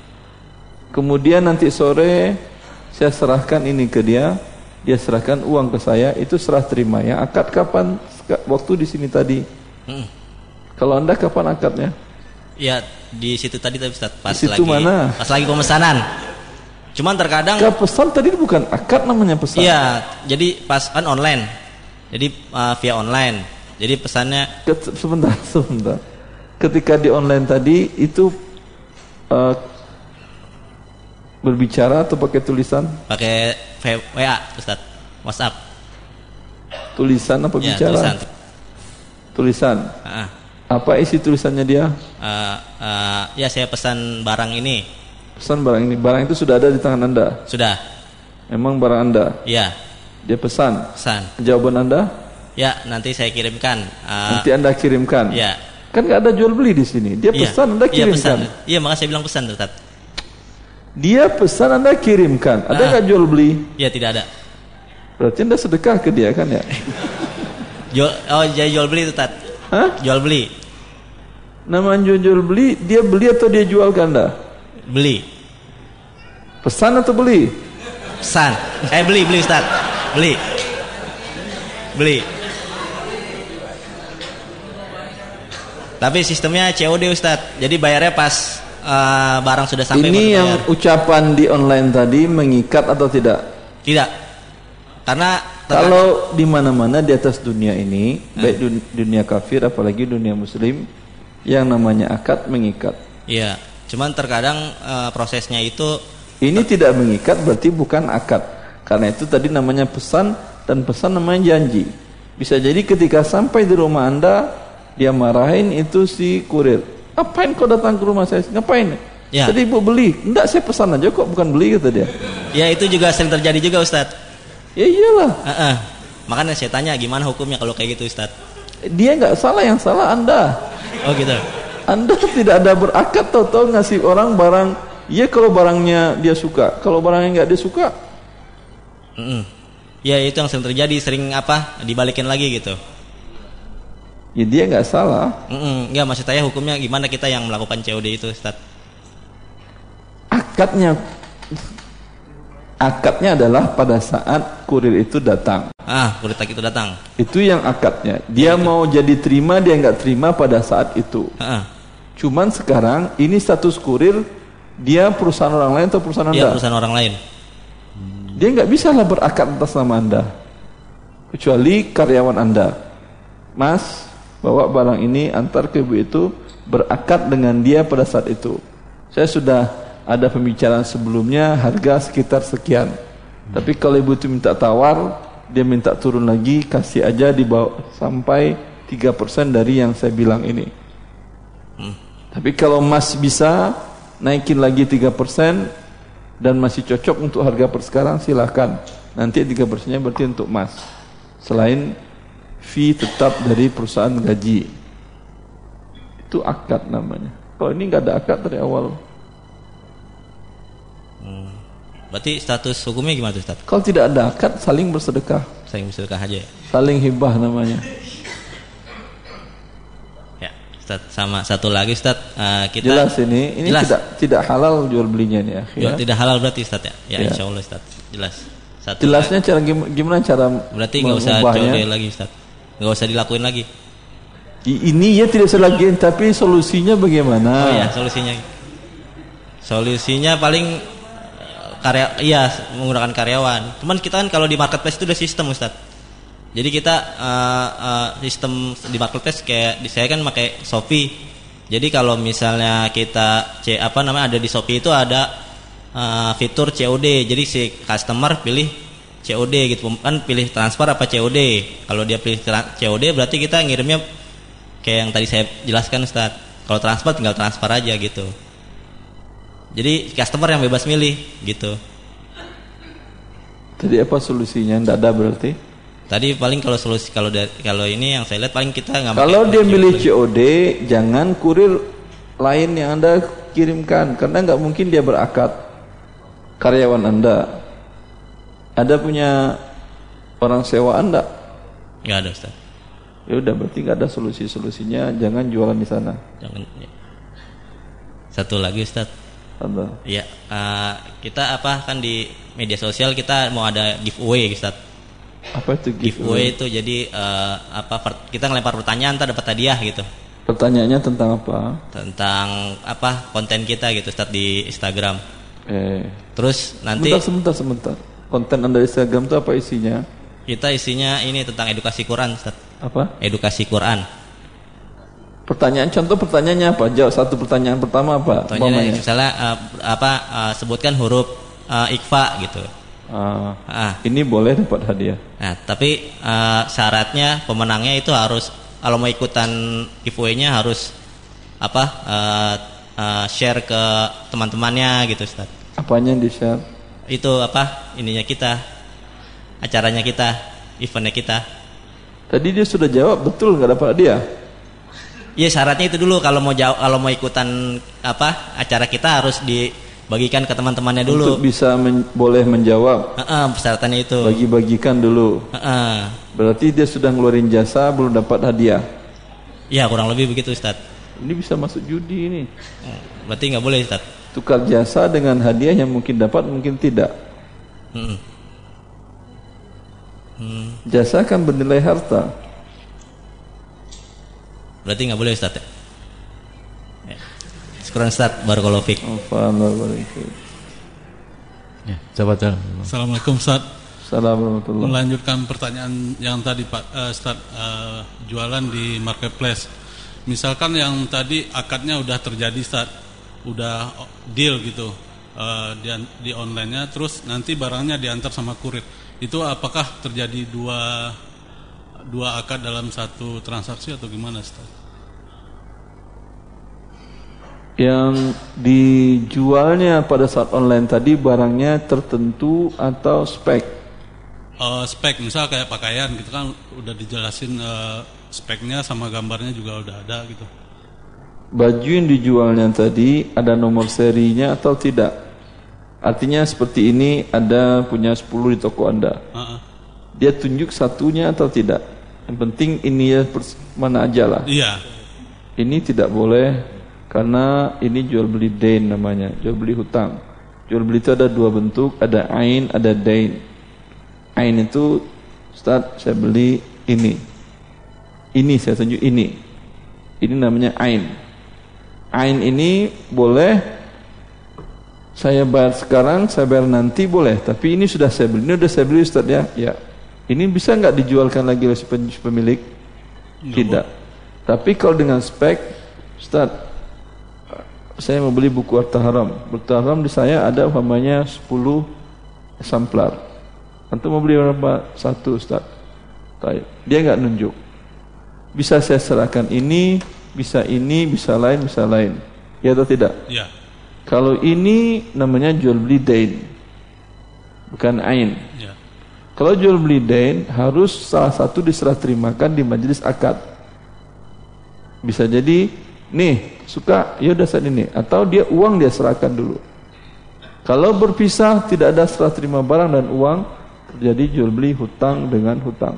Kemudian nanti sore saya serahkan ini ke dia, dia serahkan uang ke saya, itu serah terima ya. Akad kapan? Waktu di sini tadi. Hmm. Kalau anda kapan akadnya? Ya di situ tadi tapi Ustaz pas Di situ lagi mana? pas lagi pemesanan. Cuman terkadang Akad pesan tadi bukan akad namanya pesan. Iya, jadi pas kan online. Jadi uh, via online. Jadi pesannya Ket- Sebentar, *laughs* sebentar. Ketika di online tadi itu eh, berbicara atau pakai tulisan? pakai WA Ustaz, WhatsApp. Tulisan apa Ya, bicara? tulisan. Tulisan. Ah, Apa isi tulisannya dia? uh, uh, ya saya pesan barang ini. Pesan barang ini. Barang itu sudah ada di tangan anda. Sudah. Memang barang anda. Iya, Dia pesan. pesan. Jawaban anda? Ya, nanti saya kirimkan. Uh, Nanti anda kirimkan. Ya. Kan nggak ada jual beli di sini. Dia Iya. pesan anda Iya, kirimkan. pesan. Iya, makanya saya bilang pesan Ustaz. Dia pesan anda kirimkan. Ada Ah. nggak jual beli? Iya, tidak ada. Berarti anda sedekah ke dia kan ya? *laughs* Jual oh jadi jual beli Ustaz. Hah? Jual beli. Nama jual, jual beli, dia beli atau dia jual ke anda? Beli. Pesan atau beli? Pesan. Eh beli, beli Ustaz. Beli. Beli. Tapi sistemnya COD Ustaz. Jadi bayarnya pas eh, barang sudah sampai Ini yang ucapan di online tadi mengikat atau tidak? Tidak. Karena Kalau di mana-mana di atas dunia ini, baik dun- dunia kafir apalagi dunia muslim, yang namanya akad mengikat. Iya, cuman terkadang eh, prosesnya itu Ini tidak mengikat berarti bukan akad. Karena itu tadi namanya pesan dan pesan namanya janji. Bisa jadi ketika sampai di rumah Anda, dia marahin itu si kurir. Ngapain kau datang ke rumah saya? Ngapain? Ya. Tadi ibu beli. Enggak, saya pesan aja kok, bukan beli kata dia. ya itu juga sering terjadi juga Ustaz. Ya iyalah. Heeh. Makanya saya tanya gimana hukumnya kalau kayak gitu Ustaz? Dia nggak salah, yang salah Anda. Oh gitu. Anda tidak ada berakad tahu-tahu ngasih orang barang. Ya kalau barangnya dia suka, kalau barangnya nggak dia suka, Mm-mm. Ya itu yang sering terjadi, sering apa? Dibalikin lagi gitu. ya dia nggak salah. Mm Enggak maksud saya hukumnya gimana kita yang melakukan COD itu Ustaz? Akadnya, akadnya adalah pada saat kurir itu datang. Ah, kulit itu datang. Itu yang akadnya. Dia mau jadi terima, dia nggak terima pada saat itu. Heeh. Cuman sekarang ini status kurir, dia perusahaan orang lain atau perusahaan Dia anda? perusahaan orang lain. Dia nggak bisa lah berakad atas nama anda, kecuali karyawan anda. Mas, bawa barang ini antar ke ibu itu berakad dengan dia pada saat itu. Saya sudah ada pembicaraan sebelumnya harga sekitar sekian. Tapi kalau ibu itu minta tawar, dia minta turun lagi, kasih aja di bawah sampai 3% dari yang saya bilang ini. Tapi kalau Mas bisa naikin lagi 3% dan masih cocok untuk harga per sekarang silahkan. Nanti 3%-nya berarti untuk Mas. Selain fee tetap dari perusahaan gaji. Itu akad namanya. Kalau ini nggak ada akad dari awal. Berarti status hukumnya gimana tuh Ustaz? Kalau tidak ada akad saling bersedekah, Saya bersedekah aja ya. saling hibah namanya. Ya, Ustaz. Sama satu lagi Ustaz, eh, kita Jelas ini, ini Jelas. tidak tidak halal jual belinya nih ya. Jual tidak halal berarti Ustaz ya? Ya, Ya. insya Allah Ustaz. Jelas. Satu Jelasnya cara gim- gimana cara Berarti nggak usah? COD lagi Ustaz. Nggak usah dilakuin lagi. Ini ya tidak usah lagi, tapi solusinya bagaimana? Oh ya, solusinya. Solusinya paling karya iya menggunakan karyawan. Cuman kita kan kalau di marketplace itu udah sistem Ustaz. Jadi kita uh, uh, sistem di marketplace kayak saya kan pakai Shopee. Jadi kalau misalnya kita c apa namanya ada di Shopee itu ada uh, fitur COD. Jadi si customer pilih COD gitu kan pilih transfer apa COD. Kalau dia pilih COD berarti kita ngirimnya kayak yang tadi saya jelaskan Ustaz. Kalau transfer tinggal transfer aja gitu. Jadi customer yang bebas milih gitu. Jadi apa solusinya? Tidak ada berarti? Tadi paling kalau solusi kalau kalau ini yang saya lihat paling kita nggak Kalau dia milih COD, jangan kurir lain yang anda kirimkan karena nggak mungkin dia berakad karyawan anda. Ada punya orang sewa anda? Nggak ada Ustaz. Ya udah berarti nggak ada solusi-solusinya. Jangan jualan di sana. Jangan. Ya. Satu lagi Ustaz. Apa? Ya uh, kita apa kan di media sosial kita mau ada giveaway Ustaz. Apa itu giveaway? giveaway itu jadi uh, apa per, kita ngelempar pertanyaan tak dapat hadiah gitu. Pertanyaannya tentang apa? Tentang apa konten kita gitu Ustaz di Instagram. Eh. Terus nanti Sebentar sebentar sebentar. Konten Anda di Instagram itu apa isinya? Kita isinya ini tentang edukasi Quran Ustaz. Apa? Edukasi Quran. Pertanyaan contoh pertanyaannya apa? Jawab satu pertanyaan pertama apa? Pertanyaan misalnya uh, apa uh, sebutkan huruf uh, ikfa gitu. Ah, ah. Ini boleh dapat hadiah. Nah, tapi uh, syaratnya pemenangnya itu harus kalau mau ikutan giveaway-nya harus apa? Uh, uh, share ke teman-temannya gitu, Ustaz. Apanya yang di-share? Itu apa? Ininya kita. Acaranya kita, eventnya kita. Tadi dia sudah jawab betul nggak dapat hadiah. Iya syaratnya itu dulu kalau mau jawab kalau mau ikutan apa acara kita harus di bagikan ke teman-temannya dulu. Untuk bisa men boleh menjawab. Uh -uh, persyaratannya itu. Bagi-bagikan dulu. Uh -uh. Berarti dia sudah ngeluarin jasa belum dapat hadiah. Iya kurang lebih begitu Ustaz. Ini bisa masuk judi ini. Berarti nggak boleh Ustaz. Tukar jasa dengan hadiah yang mungkin dapat mungkin tidak. Hmm. Hmm. Jasa kan bernilai harta. Berarti nggak boleh Ustaz ya? Syukuran Ustaz Barakallahu Fik. Ya, jabatan. Assalamualaikum Ustaz. Assalamualaikum. Melanjutkan pertanyaan yang tadi Pak uh, Ustaz uh, jualan di marketplace. Misalkan yang tadi akadnya udah terjadi Ustaz, udah deal gitu uh, di, di online-nya, terus nanti barangnya diantar sama kurir. Itu apakah terjadi dua dua akad dalam satu transaksi atau gimana Ustaz? Yang dijualnya pada saat online tadi barangnya tertentu atau spek? Uh, spek, misal kayak pakaian gitu kan udah dijelasin uh, speknya sama gambarnya juga udah ada gitu. Baju yang dijualnya tadi ada nomor serinya atau tidak? Artinya seperti ini ada punya 10 di toko Anda. Uh -uh. Dia tunjuk satunya atau tidak? Yang penting ini ya mana aja lah. Iya. Ini tidak boleh karena ini jual beli dain namanya, jual beli hutang. Jual beli itu ada dua bentuk, ada ain, ada dain. Ain itu Ustaz, saya beli ini. Ini saya tunjuk ini. Ini namanya ain. Ain ini boleh saya bayar sekarang, saya bayar nanti boleh. Tapi ini sudah saya beli, ini sudah saya beli Ustaz ya. Ya. Ini bisa nggak dijualkan lagi oleh pemilik? Tidak. Tapi kalau dengan spek, Ustaz, saya mau beli buku Harta Haram. Harta Haram di saya ada umpamanya 10 eksemplar. Antum mau beli berapa? Satu Ustaz. Dia enggak nunjuk. Bisa saya serahkan ini, bisa ini, bisa lain, bisa lain. Ya atau tidak? Ya. Kalau ini namanya jual beli dain. Bukan ain. Ya. Kalau jual beli dain harus salah satu diserah terimakan di majelis akad. Bisa jadi nih suka ya udah saat ini. Atau dia uang dia serahkan dulu. Kalau berpisah tidak ada serah terima barang dan uang terjadi jual beli hutang dengan hutang.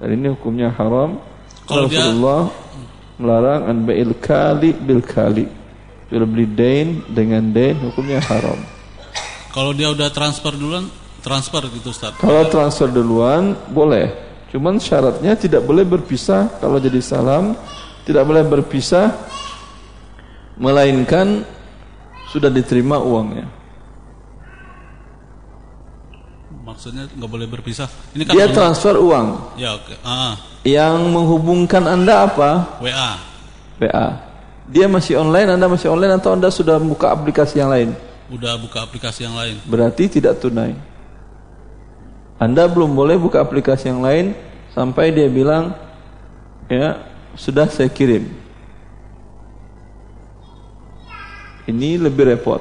Dan ini hukumnya haram. Kalau Rasulullah dia... melarang an ba'il kali bil kali. Jual beli dain dengan dain hukumnya haram. Kalau dia udah transfer duluan transfer gitu Ustaz. Kalau transfer duluan boleh. Cuman syaratnya tidak boleh berpisah. Kalau jadi salam tidak boleh berpisah melainkan sudah diterima uangnya. Maksudnya nggak boleh berpisah. Ini kan Dia online. transfer uang. Ya oke. Ah, Yang menghubungkan Anda apa? WA. WA. Dia masih online, Anda masih online atau Anda sudah buka aplikasi yang lain? Udah buka aplikasi yang lain. Berarti tidak tunai. Anda belum boleh buka aplikasi yang lain sampai dia bilang ya sudah saya kirim. Ini lebih repot.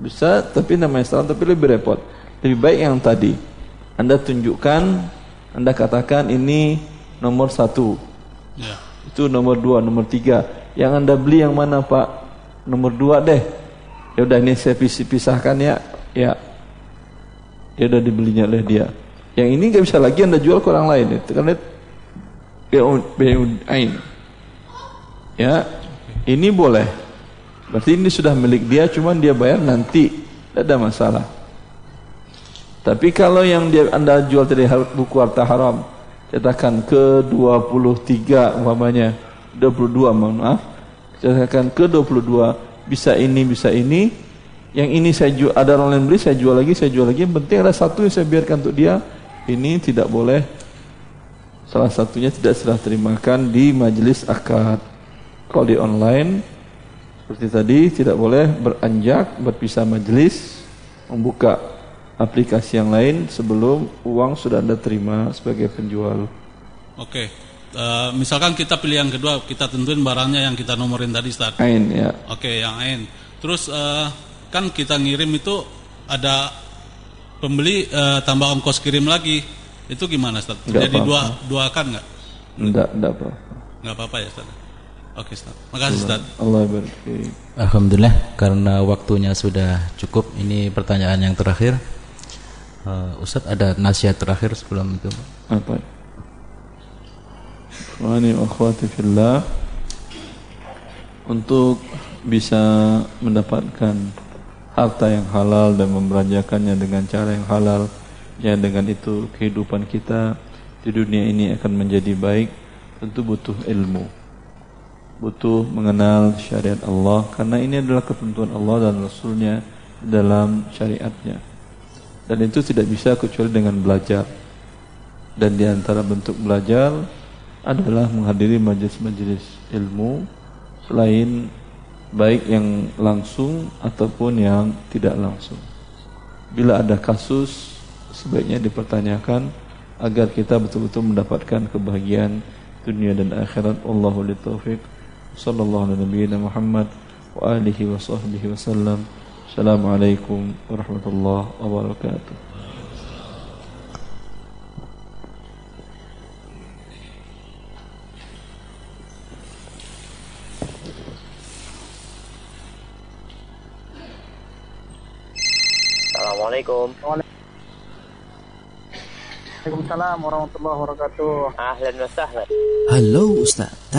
Bisa tapi namanya salah tapi lebih repot. Lebih baik yang tadi. Anda tunjukkan, Anda katakan ini nomor satu. Ya. Itu nomor dua, nomor tiga. Yang Anda beli yang mana Pak? Nomor dua deh. Ya udah ini saya pis- pisahkan ya. Ya. Ya udah dibelinya oleh dia. Yang ini nggak bisa lagi Anda jual ke orang lain itu karena Ain. Ya. Ini boleh. Berarti ini sudah milik dia cuman dia bayar nanti. Tidak ada masalah. Tapi kalau yang dia Anda jual dari buku harta haram cetakan ke 23 umpamanya 22 mohon maaf cetakan ke 22 bisa ini bisa ini yang ini saya jual ada orang lain beli saya jual lagi saya jual lagi yang penting ada satu yang saya biarkan untuk dia ini tidak boleh salah satunya tidak serah terimakan di majelis akad kalau di online seperti tadi tidak boleh beranjak berpisah majelis membuka aplikasi yang lain sebelum uang sudah Anda terima sebagai penjual. Oke. Eh, misalkan kita pilih yang kedua, kita tentuin barangnya yang kita nomorin tadi, Ustaz. Ain ya. Oke, yang ain. Terus eh, kan kita ngirim itu ada pembeli eh, tambah ongkos kirim lagi. Itu gimana, Ustaz? Jadi apa-apa. dua dua kan nggak? Enggak, enggak apa. Nggak apa-apa ya, Ustaz. Oke, Ustaz. Makasih, Ustaz. Allah fiik. Alhamdulillah karena waktunya sudah cukup. Ini pertanyaan yang terakhir. Uh, Ustadz ada nasihat terakhir sebelum itu. Apa? Ikhwani wa akhwati fillah untuk bisa mendapatkan harta yang halal dan membelanjakannya dengan cara yang halal ya dengan itu kehidupan kita di dunia ini akan menjadi baik. Tentu butuh ilmu butuh mengenal syariat Allah karena ini adalah ketentuan Allah dan Rasulnya dalam syariatnya. Dan itu tidak bisa kecuali dengan belajar. Dan di antara bentuk belajar adalah menghadiri majelis-majelis ilmu selain baik yang langsung ataupun yang tidak langsung. Bila ada kasus sebaiknya dipertanyakan agar kita betul-betul mendapatkan kebahagiaan dunia dan akhirat. Allahu li taufiq. Sallallahu alaihi Muhammad wa alihi wa sahbihi wasallam. Assalamualaikum warahmatullahi wabarakatuh. Assalamualaikum. Waalaikumsalam warahmatullahi wabarakatuh. Ahlan wa sahlan. Halo Ustaz.